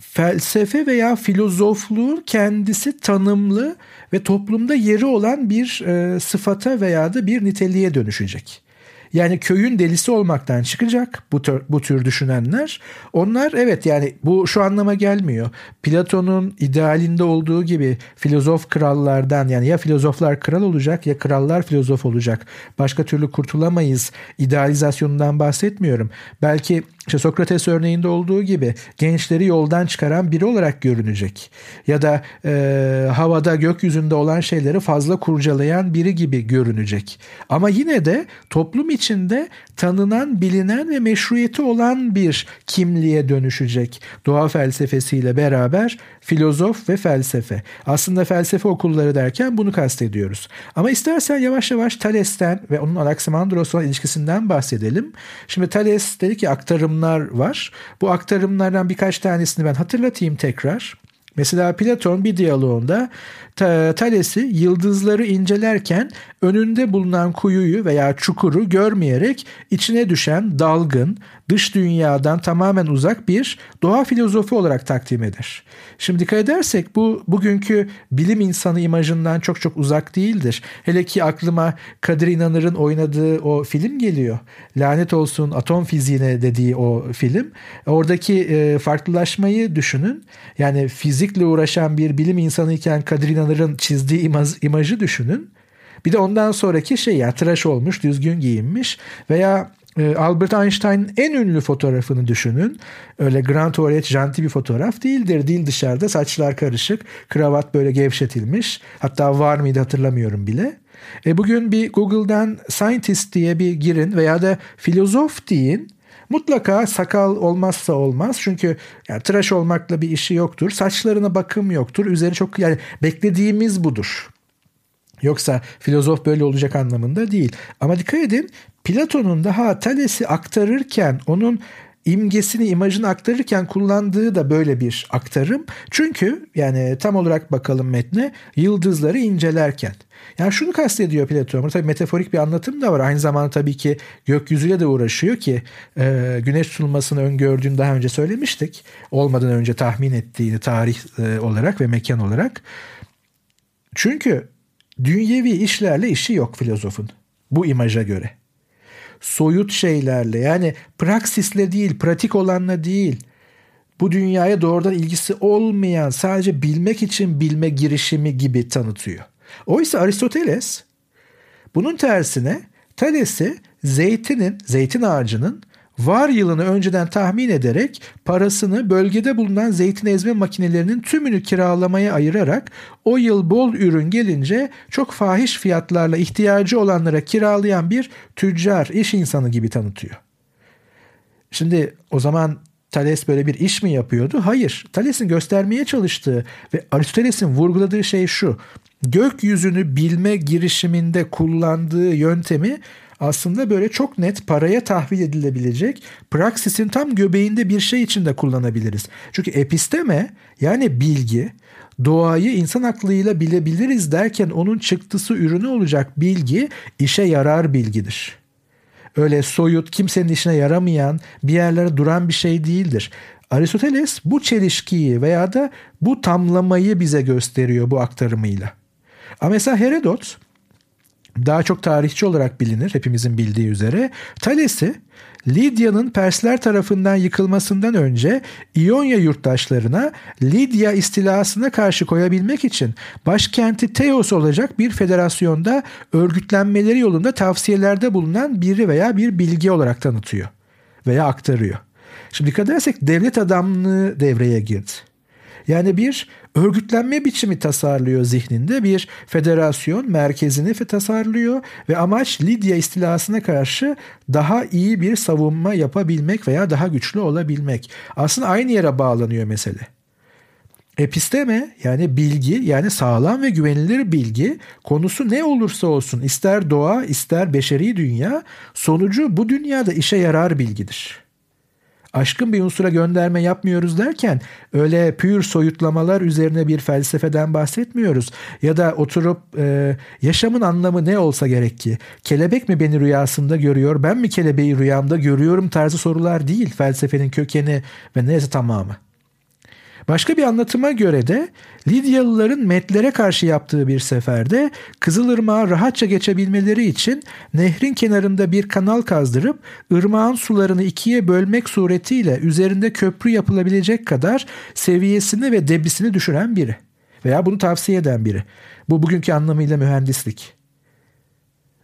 felsefe veya filozofluğun kendisi tanımlı ve toplumda yeri olan bir e, sıfata veya da bir niteliğe dönüşecek. Yani köyün delisi olmaktan çıkacak bu tür, bu tür düşünenler. Onlar evet yani bu şu anlama gelmiyor. Platon'un idealinde olduğu gibi filozof krallardan yani ya filozoflar kral olacak ya krallar filozof olacak. Başka türlü kurtulamayız idealizasyonundan bahsetmiyorum. Belki işte Sokrates örneğinde olduğu gibi gençleri yoldan çıkaran biri olarak görünecek. Ya da e, havada gökyüzünde olan şeyleri fazla kurcalayan biri gibi görünecek. Ama yine de toplum içinde tanınan, bilinen ve meşruiyeti olan bir kimliğe dönüşecek. Doğa felsefesiyle beraber filozof ve felsefe. Aslında felsefe okulları derken bunu kastediyoruz. Ama istersen yavaş yavaş Thales'ten ve onun Anaximandros'la ilişkisinden bahsedelim. Şimdi Thales dedi ki aktarımlar var. Bu aktarımlardan birkaç tanesini ben hatırlatayım tekrar. Mesela Platon bir diyaloğunda Thales'i yıldızları incelerken önünde bulunan kuyuyu veya çukuru görmeyerek içine düşen dalgın, dış dünyadan tamamen uzak bir doğa filozofu olarak takdim eder. Şimdi dikkat edersek bu bugünkü bilim insanı imajından çok çok uzak değildir. Hele ki aklıma Kadir İnanır'ın oynadığı o film geliyor. Lanet olsun atom fiziğine dediği o film. Oradaki e, farklılaşmayı düşünün. Yani fizikle uğraşan bir bilim insanı iken Kadir İnanır'ın çizdiği imaj, imajı düşünün. Bir de ondan sonraki şey yani tıraş olmuş, düzgün giyinmiş veya Albert Einstein'ın en ünlü fotoğrafını düşünün. Öyle grand tuvalet janti bir fotoğraf değildir. Değil dışarıda saçlar karışık, kravat böyle gevşetilmiş. Hatta var mıydı hatırlamıyorum bile. E bugün bir Google'dan scientist diye bir girin veya da filozof deyin. Mutlaka sakal olmazsa olmaz. Çünkü yani tıraş olmakla bir işi yoktur. Saçlarına bakım yoktur. Üzeri çok yani beklediğimiz budur. Yoksa filozof böyle olacak anlamında değil. Ama dikkat edin Platon'un daha Thales'i aktarırken onun imgesini, imajını aktarırken kullandığı da böyle bir aktarım. Çünkü yani tam olarak bakalım metne yıldızları incelerken. Yani şunu kastediyor Platon. Tabii metaforik bir anlatım da var. Aynı zamanda tabii ki gökyüzüyle de uğraşıyor ki e, güneş tutulmasını öngördüğünü daha önce söylemiştik. Olmadan önce tahmin ettiğini tarih e, olarak ve mekan olarak. Çünkü dünyevi işlerle işi yok filozofun bu imaja göre. Soyut şeylerle yani praksisle değil, pratik olanla değil, bu dünyaya doğrudan ilgisi olmayan sadece bilmek için bilme girişimi gibi tanıtıyor. Oysa Aristoteles bunun tersine Thales'i zeytinin, zeytin ağacının var yılını önceden tahmin ederek parasını bölgede bulunan zeytin ezme makinelerinin tümünü kiralamaya ayırarak o yıl bol ürün gelince çok fahiş fiyatlarla ihtiyacı olanlara kiralayan bir tüccar, iş insanı gibi tanıtıyor. Şimdi o zaman Thales böyle bir iş mi yapıyordu? Hayır. Thales'in göstermeye çalıştığı ve Aristoteles'in vurguladığı şey şu. Gökyüzünü bilme girişiminde kullandığı yöntemi aslında böyle çok net paraya tahvil edilebilecek praksisin tam göbeğinde bir şey için de kullanabiliriz. Çünkü episteme yani bilgi doğayı insan aklıyla bilebiliriz derken onun çıktısı ürünü olacak bilgi işe yarar bilgidir. Öyle soyut, kimsenin işine yaramayan, bir yerlere duran bir şey değildir. Aristoteles bu çelişkiyi veya da bu tamlamayı bize gösteriyor bu aktarımıyla. Ama mesela Herodot daha çok tarihçi olarak bilinir hepimizin bildiği üzere. Thales'i Lidya'nın Persler tarafından yıkılmasından önce İonya yurttaşlarına Lidya istilasına karşı koyabilmek için başkenti Teos olacak bir federasyonda örgütlenmeleri yolunda tavsiyelerde bulunan biri veya bir bilgi olarak tanıtıyor veya aktarıyor. Şimdi dikkat edersek devlet adamlığı devreye girdi. Yani bir örgütlenme biçimi tasarlıyor zihninde. Bir federasyon merkezini tasarlıyor ve amaç Lidya istilasına karşı daha iyi bir savunma yapabilmek veya daha güçlü olabilmek. Aslında aynı yere bağlanıyor mesele. Episteme yani bilgi yani sağlam ve güvenilir bilgi konusu ne olursa olsun ister doğa ister beşeri dünya sonucu bu dünyada işe yarar bilgidir aşkın bir unsura gönderme yapmıyoruz derken öyle pür soyutlamalar üzerine bir felsefeden bahsetmiyoruz. Ya da oturup e, yaşamın anlamı ne olsa gerek ki kelebek mi beni rüyasında görüyor ben mi kelebeği rüyamda görüyorum tarzı sorular değil felsefenin kökeni ve neyse tamamı. Başka bir anlatıma göre de Lidyalıların Metlere karşı yaptığı bir seferde Kızılırmağa rahatça geçebilmeleri için nehrin kenarında bir kanal kazdırıp ırmağın sularını ikiye bölmek suretiyle üzerinde köprü yapılabilecek kadar seviyesini ve debisini düşüren biri. Veya bunu tavsiye eden biri. Bu bugünkü anlamıyla mühendislik.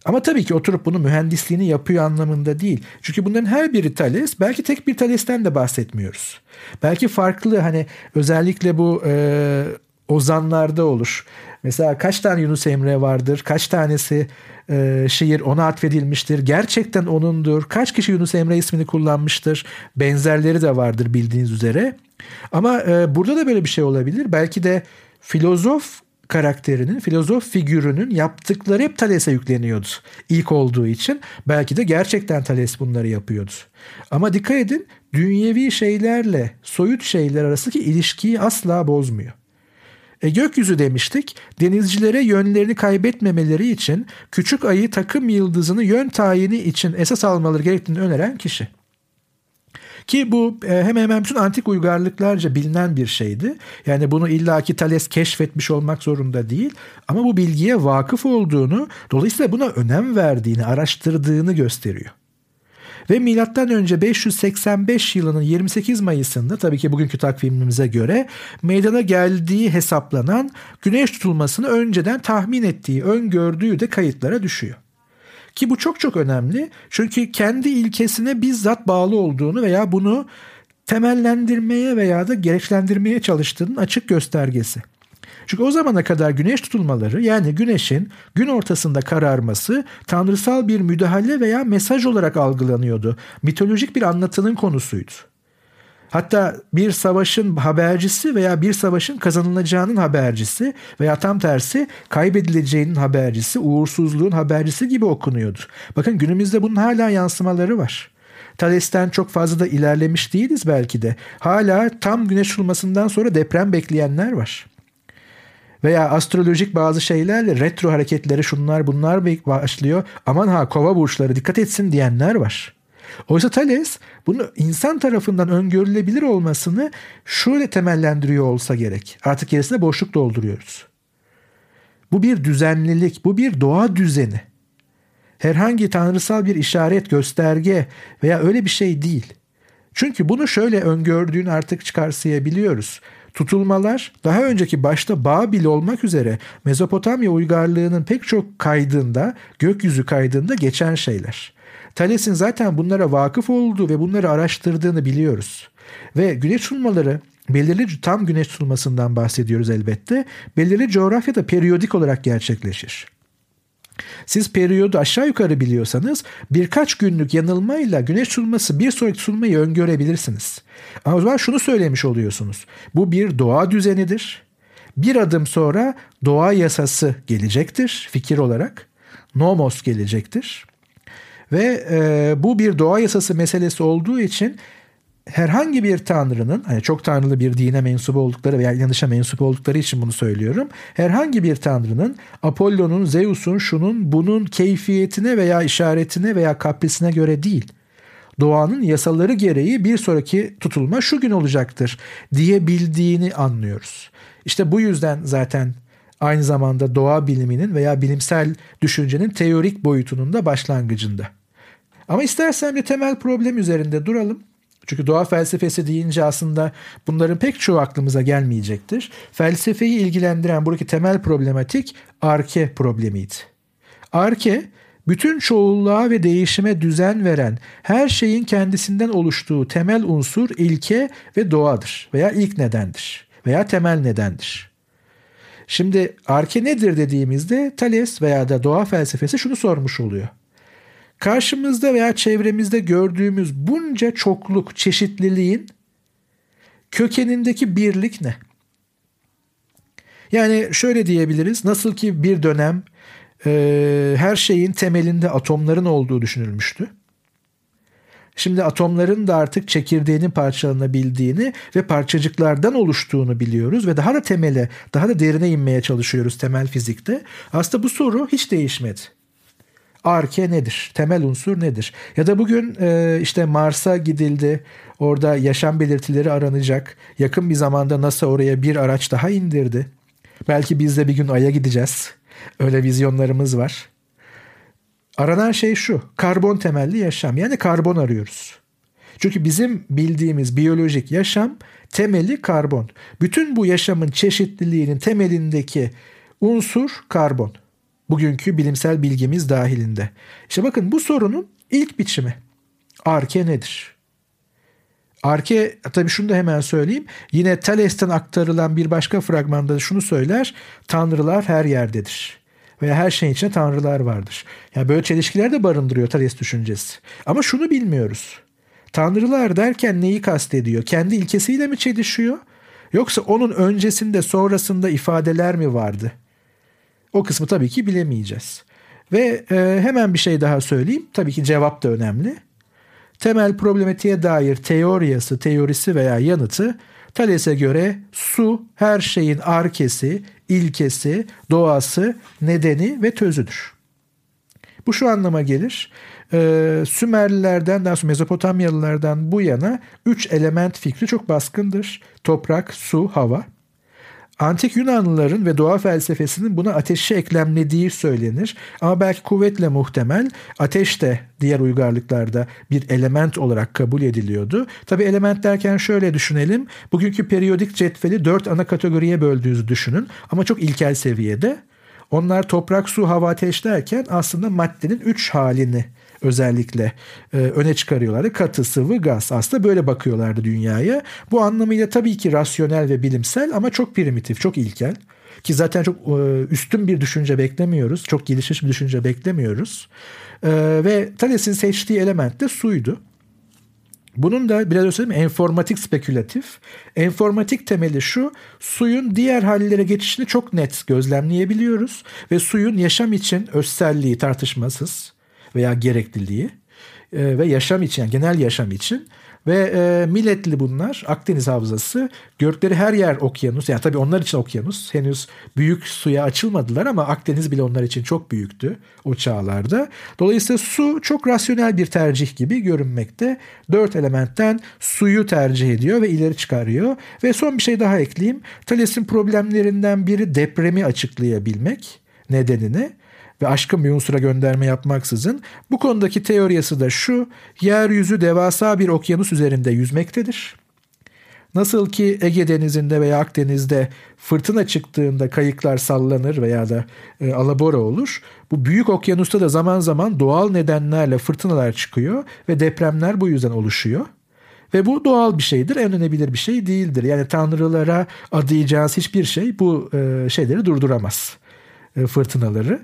Ama tabii ki oturup bunu mühendisliğini yapıyor anlamında değil. Çünkü bunların her biri Thales. Belki tek bir Thales'ten de bahsetmiyoruz. Belki farklı hani özellikle bu e, ozanlarda olur. Mesela kaç tane Yunus Emre vardır? Kaç tanesi e, şiir ona atfedilmiştir? Gerçekten onundur. Kaç kişi Yunus Emre ismini kullanmıştır? Benzerleri de vardır bildiğiniz üzere. Ama e, burada da böyle bir şey olabilir. Belki de filozof karakterinin, filozof figürünün yaptıkları hep Thales'e yükleniyordu. İlk olduğu için. Belki de gerçekten Thales bunları yapıyordu. Ama dikkat edin dünyevi şeylerle soyut şeyler arasındaki ilişkiyi asla bozmuyor. E gökyüzü demiştik. Denizcilere yönlerini kaybetmemeleri için küçük ayı takım yıldızını yön tayini için esas almaları gerektiğini öneren kişi. Ki bu e, hemen hemen bütün antik uygarlıklarca bilinen bir şeydi. Yani bunu illaki Thales keşfetmiş olmak zorunda değil. Ama bu bilgiye vakıf olduğunu, dolayısıyla buna önem verdiğini, araştırdığını gösteriyor. Ve milattan önce 585 yılının 28 Mayıs'ında tabii ki bugünkü takvimimize göre meydana geldiği hesaplanan güneş tutulmasını önceden tahmin ettiği, öngördüğü de kayıtlara düşüyor. Ki bu çok çok önemli. Çünkü kendi ilkesine bizzat bağlı olduğunu veya bunu temellendirmeye veya da gereçlendirmeye çalıştığının açık göstergesi. Çünkü o zamana kadar güneş tutulmaları yani güneşin gün ortasında kararması tanrısal bir müdahale veya mesaj olarak algılanıyordu. Mitolojik bir anlatının konusuydu. Hatta bir savaşın habercisi veya bir savaşın kazanılacağının habercisi veya tam tersi kaybedileceğinin habercisi, uğursuzluğun habercisi gibi okunuyordu. Bakın günümüzde bunun hala yansımaları var. Thales'ten çok fazla da ilerlemiş değiliz belki de. Hala tam güneş tutulmasından sonra deprem bekleyenler var. Veya astrolojik bazı şeylerle retro hareketleri şunlar bunlar başlıyor. Aman ha kova burçları dikkat etsin diyenler var. Oysa Thales bunu insan tarafından öngörülebilir olmasını şöyle temellendiriyor olsa gerek. Artık gerisine boşluk dolduruyoruz. Bu bir düzenlilik, bu bir doğa düzeni. Herhangi tanrısal bir işaret, gösterge veya öyle bir şey değil. Çünkü bunu şöyle öngördüğünü artık çıkarsayabiliyoruz. Tutulmalar daha önceki başta Babil olmak üzere Mezopotamya uygarlığının pek çok kaydında, gökyüzü kaydında geçen şeyler. Thales'in zaten bunlara vakıf olduğu ve bunları araştırdığını biliyoruz. Ve güneş tutulmaları belirli tam güneş tutulmasından bahsediyoruz elbette. Belirli coğrafyada periyodik olarak gerçekleşir. Siz periyodu aşağı yukarı biliyorsanız birkaç günlük yanılmayla güneş tutulması bir sonraki tutulmayı öngörebilirsiniz. Ama o zaman şunu söylemiş oluyorsunuz. Bu bir doğa düzenidir. Bir adım sonra doğa yasası gelecektir fikir olarak. Nomos gelecektir. Ve e, bu bir doğa yasası meselesi olduğu için herhangi bir tanrının hani çok tanrılı bir dine mensup oldukları veya yanlışa mensup oldukları için bunu söylüyorum. Herhangi bir tanrının Apollo'nun, Zeus'un, şunun, bunun keyfiyetine veya işaretine veya kaprisine göre değil. Doğanın yasaları gereği bir sonraki tutulma şu gün olacaktır diyebildiğini anlıyoruz. İşte bu yüzden zaten aynı zamanda doğa biliminin veya bilimsel düşüncenin teorik boyutunun da başlangıcında. Ama istersen bir temel problem üzerinde duralım. Çünkü doğa felsefesi deyince aslında bunların pek çoğu aklımıza gelmeyecektir. Felsefeyi ilgilendiren buradaki temel problematik arke problemiydi. Arke, bütün çoğulluğa ve değişime düzen veren her şeyin kendisinden oluştuğu temel unsur ilke ve doğadır veya ilk nedendir veya temel nedendir. Şimdi arke nedir dediğimizde Thales veya da doğa felsefesi şunu sormuş oluyor. Karşımızda veya çevremizde gördüğümüz bunca çokluk, çeşitliliğin kökenindeki birlik ne? Yani şöyle diyebiliriz. Nasıl ki bir dönem e, her şeyin temelinde atomların olduğu düşünülmüştü. Şimdi atomların da artık çekirdeğinin parçalanabildiğini ve parçacıklardan oluştuğunu biliyoruz ve daha da temele, daha da derine inmeye çalışıyoruz temel fizikte. Aslında bu soru hiç değişmedi. Arke nedir? Temel unsur nedir? Ya da bugün e, işte Mars'a gidildi. Orada yaşam belirtileri aranacak. Yakın bir zamanda NASA oraya bir araç daha indirdi. Belki biz de bir gün Ay'a gideceğiz. Öyle vizyonlarımız var. Aranan şey şu. Karbon temelli yaşam. Yani karbon arıyoruz. Çünkü bizim bildiğimiz biyolojik yaşam temeli karbon. Bütün bu yaşamın çeşitliliğinin temelindeki unsur karbon. Bugünkü bilimsel bilgimiz dahilinde. İşte bakın bu sorunun ilk biçimi. Arke nedir? Arke tabii şunu da hemen söyleyeyim. Yine Thales'ten aktarılan bir başka fragmanda şunu söyler. Tanrılar her yerdedir. Veya her şeyin içinde tanrılar vardır. Yani böyle çelişkiler de barındırıyor Thales düşüncesi. Ama şunu bilmiyoruz. Tanrılar derken neyi kastediyor? Kendi ilkesiyle mi çelişiyor? Yoksa onun öncesinde sonrasında ifadeler mi vardı? O kısmı tabii ki bilemeyeceğiz. Ve e, hemen bir şey daha söyleyeyim. Tabii ki cevap da önemli. Temel problematiğe dair teoriyası, teorisi veya yanıtı Thales'e göre su her şeyin arkesi, ilkesi, doğası, nedeni ve tözüdür. Bu şu anlama gelir. e, Sümerlilerden daha sonra Mezopotamyalılardan bu yana üç element fikri çok baskındır. Toprak, su, hava. Antik Yunanlıların ve doğa felsefesinin buna ateşi eklemlediği söylenir. Ama belki kuvvetle muhtemel ateş de diğer uygarlıklarda bir element olarak kabul ediliyordu. Tabi element derken şöyle düşünelim. Bugünkü periyodik cetveli dört ana kategoriye böldüğünüzü düşünün. Ama çok ilkel seviyede. Onlar toprak, su, hava, ateş derken aslında maddenin üç halini özellikle e, öne çıkarıyorlardı. Katı, sıvı, gaz. Aslında böyle bakıyorlardı dünyaya. Bu anlamıyla tabii ki rasyonel ve bilimsel ama çok primitif, çok ilkel. Ki zaten çok e, üstün bir düşünce beklemiyoruz. Çok gelişmiş bir düşünce beklemiyoruz. E, ve Thales'in seçtiği element de suydu. Bunun da biraz söyleyeyim enformatik spekülatif. Enformatik temeli şu suyun diğer hallere geçişini çok net gözlemleyebiliyoruz ve suyun yaşam için özselliği tartışmasız veya gerekliliği e, ve yaşam için yani genel yaşam için ve e, milletli bunlar Akdeniz Havzası gördükleri her yer okyanus yani tabii onlar için okyanus henüz büyük suya açılmadılar ama Akdeniz bile onlar için çok büyüktü o çağlarda. Dolayısıyla su çok rasyonel bir tercih gibi görünmekte. Dört elementten suyu tercih ediyor ve ileri çıkarıyor. Ve son bir şey daha ekleyeyim. Thales'in problemlerinden biri depremi açıklayabilmek nedenini ve aşkın bir unsura gönderme yapmaksızın bu konudaki teorisi de şu yeryüzü devasa bir okyanus üzerinde yüzmektedir. Nasıl ki Ege Denizi'nde veya Akdeniz'de fırtına çıktığında kayıklar sallanır veya da e, alabora olur. Bu büyük okyanusta da zaman zaman doğal nedenlerle fırtınalar çıkıyor ve depremler bu yüzden oluşuyor. Ve bu doğal bir şeydir, önlenebilir bir şey değildir. Yani tanrılara adayacağınız hiçbir şey bu e, şeyleri durduramaz, e, fırtınaları.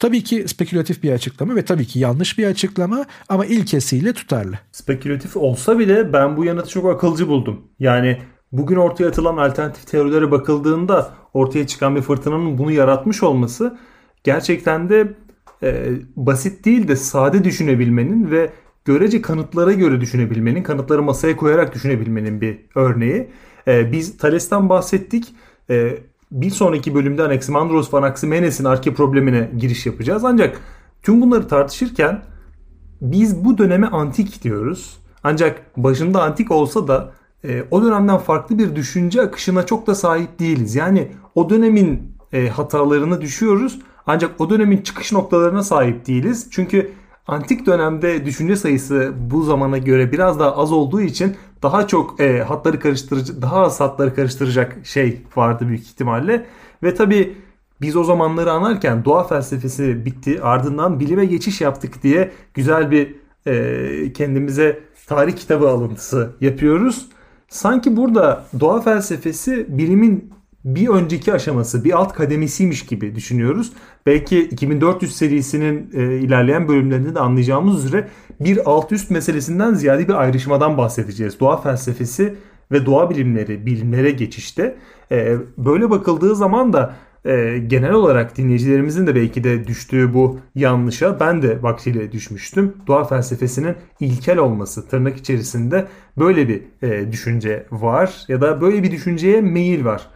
Tabii ki spekülatif bir açıklama ve tabii ki yanlış bir açıklama ama ilkesiyle tutarlı. Spekülatif olsa bile ben bu yanıtı çok akılcı buldum. Yani bugün ortaya atılan alternatif teorilere bakıldığında ortaya çıkan bir fırtınanın bunu yaratmış olması gerçekten de e, basit değil de sade düşünebilmenin ve görece kanıtlara göre düşünebilmenin, kanıtları masaya koyarak düşünebilmenin bir örneği. E, biz Thales'ten bahsettik. E, bir sonraki bölümde Anaximandros ve Anaximenes'in arke problemine giriş yapacağız. Ancak tüm bunları tartışırken biz bu döneme antik diyoruz. Ancak başında antik olsa da e, o dönemden farklı bir düşünce akışına çok da sahip değiliz. Yani o dönemin e, hatalarını düşüyoruz ancak o dönemin çıkış noktalarına sahip değiliz. Çünkü antik dönemde düşünce sayısı bu zamana göre biraz daha az olduğu için daha çok e, hatları karıştırıcı, daha az hatları karıştıracak şey vardı büyük ihtimalle. Ve tabi biz o zamanları anarken doğa felsefesi bitti ardından bilime geçiş yaptık diye güzel bir e, kendimize tarih kitabı alıntısı yapıyoruz. Sanki burada doğa felsefesi bilimin bir önceki aşaması, bir alt kademesiymiş gibi düşünüyoruz. Belki 2400 serisinin e, ilerleyen bölümlerinde de anlayacağımız üzere bir alt üst meselesinden ziyade bir ayrışmadan bahsedeceğiz. Doğa felsefesi ve doğa bilimleri, bilimlere geçişte. E, böyle bakıldığı zaman da e, genel olarak dinleyicilerimizin de belki de düştüğü bu yanlışa ben de vaktiyle düşmüştüm. Doğa felsefesinin ilkel olması tırnak içerisinde böyle bir e, düşünce var ya da böyle bir düşünceye meyil var.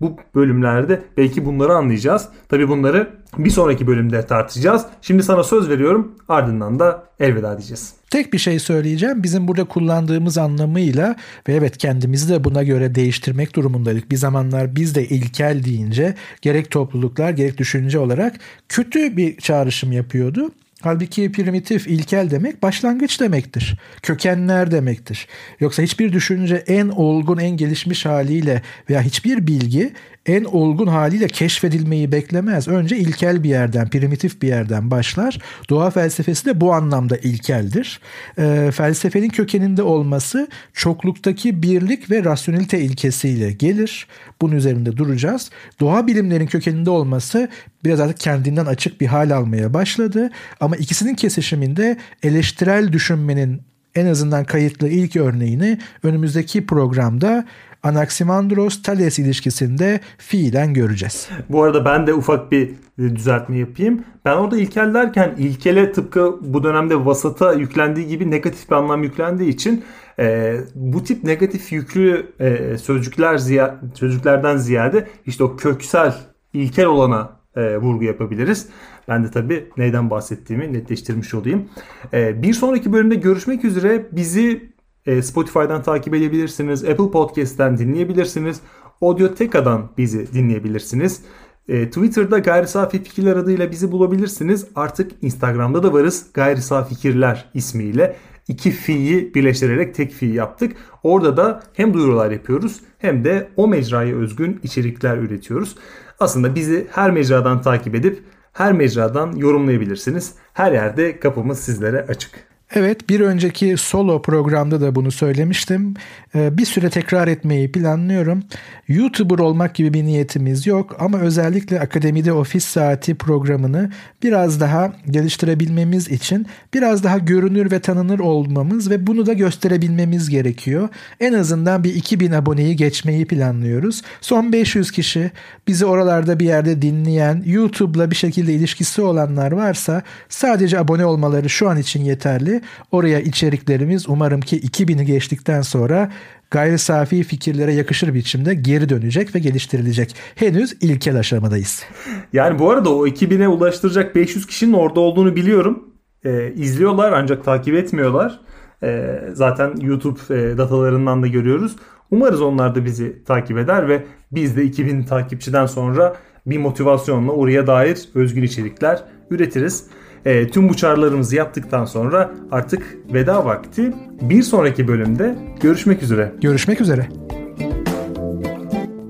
Bu bölümlerde belki bunları anlayacağız. Tabi bunları bir sonraki bölümde tartışacağız. Şimdi sana söz veriyorum ardından da elveda diyeceğiz. Tek bir şey söyleyeceğim. Bizim burada kullandığımız anlamıyla ve evet kendimizi de buna göre değiştirmek durumundaydık. Bir zamanlar biz de ilkel deyince gerek topluluklar gerek düşünce olarak kötü bir çağrışım yapıyordu. Halbuki primitif, ilkel demek başlangıç demektir. Kökenler demektir. Yoksa hiçbir düşünce en olgun, en gelişmiş haliyle veya hiçbir bilgi en olgun haliyle keşfedilmeyi beklemez. Önce ilkel bir yerden, primitif bir yerden başlar. Doğa felsefesi de bu anlamda ilkeldir. E, felsefenin kökeninde olması çokluktaki birlik ve rasyonelite ilkesiyle gelir. Bunun üzerinde duracağız. Doğa bilimlerin kökeninde olması biraz artık kendinden açık bir hal almaya başladı. Ama ikisinin kesişiminde eleştirel düşünmenin en azından kayıtlı ilk örneğini önümüzdeki programda Anaximandros-Thales ilişkisinde fiilen göreceğiz. Bu arada ben de ufak bir düzeltme yapayım. Ben orada ilkel derken ilkele tıpkı bu dönemde vasata yüklendiği gibi negatif bir anlam yüklendiği için e, bu tip negatif yüklü e, sözcükler ziya, sözcüklerden ziyade işte o köksel ilkel olana e, vurgu yapabiliriz. Ben de tabii neyden bahsettiğimi netleştirmiş olayım. E, bir sonraki bölümde görüşmek üzere. Bizi Spotify'dan takip edebilirsiniz. Apple Podcast'ten dinleyebilirsiniz. Audioteka'dan bizi dinleyebilirsiniz. E, Twitter'da Gayri Safi Fikirler adıyla bizi bulabilirsiniz. Artık Instagram'da da varız. Gayri Safi Fikirler ismiyle. iki fi'yi birleştirerek tek fi yaptık. Orada da hem duyurular yapıyoruz hem de o mecraya özgün içerikler üretiyoruz. Aslında bizi her mecradan takip edip her mecradan yorumlayabilirsiniz. Her yerde kapımız sizlere açık. Evet bir önceki solo programda da bunu söylemiştim. Ee, bir süre tekrar etmeyi planlıyorum. YouTuber olmak gibi bir niyetimiz yok ama özellikle Akademide Ofis Saati programını biraz daha geliştirebilmemiz için biraz daha görünür ve tanınır olmamız ve bunu da gösterebilmemiz gerekiyor. En azından bir 2000 aboneyi geçmeyi planlıyoruz. Son 500 kişi bizi oralarda bir yerde dinleyen, YouTube'la bir şekilde ilişkisi olanlar varsa sadece abone olmaları şu an için yeterli. Oraya içeriklerimiz umarım ki 2000'i geçtikten sonra gayri safi fikirlere yakışır biçimde geri dönecek ve geliştirilecek. Henüz ilkel aşamadayız. Yani bu arada o 2000'e ulaştıracak 500 kişinin orada olduğunu biliyorum. Ee, izliyorlar ancak takip etmiyorlar. Ee, zaten YouTube e, datalarından da görüyoruz. Umarız onlar da bizi takip eder ve biz de 2000 takipçiden sonra bir motivasyonla oraya dair özgün içerikler üretiriz. E, tüm bu çağrılarımızı yaptıktan sonra artık veda vakti. Bir sonraki bölümde görüşmek üzere. Görüşmek üzere.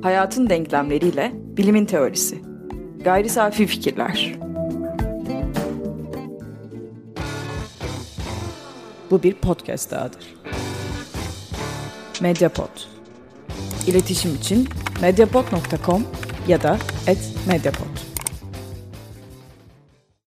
Hayatın denklemleriyle bilimin teorisi. Gayri safi fikirler. Bu bir podcast dahadır. Mediapod. İletişim için mediapod.com ya da @mediapod.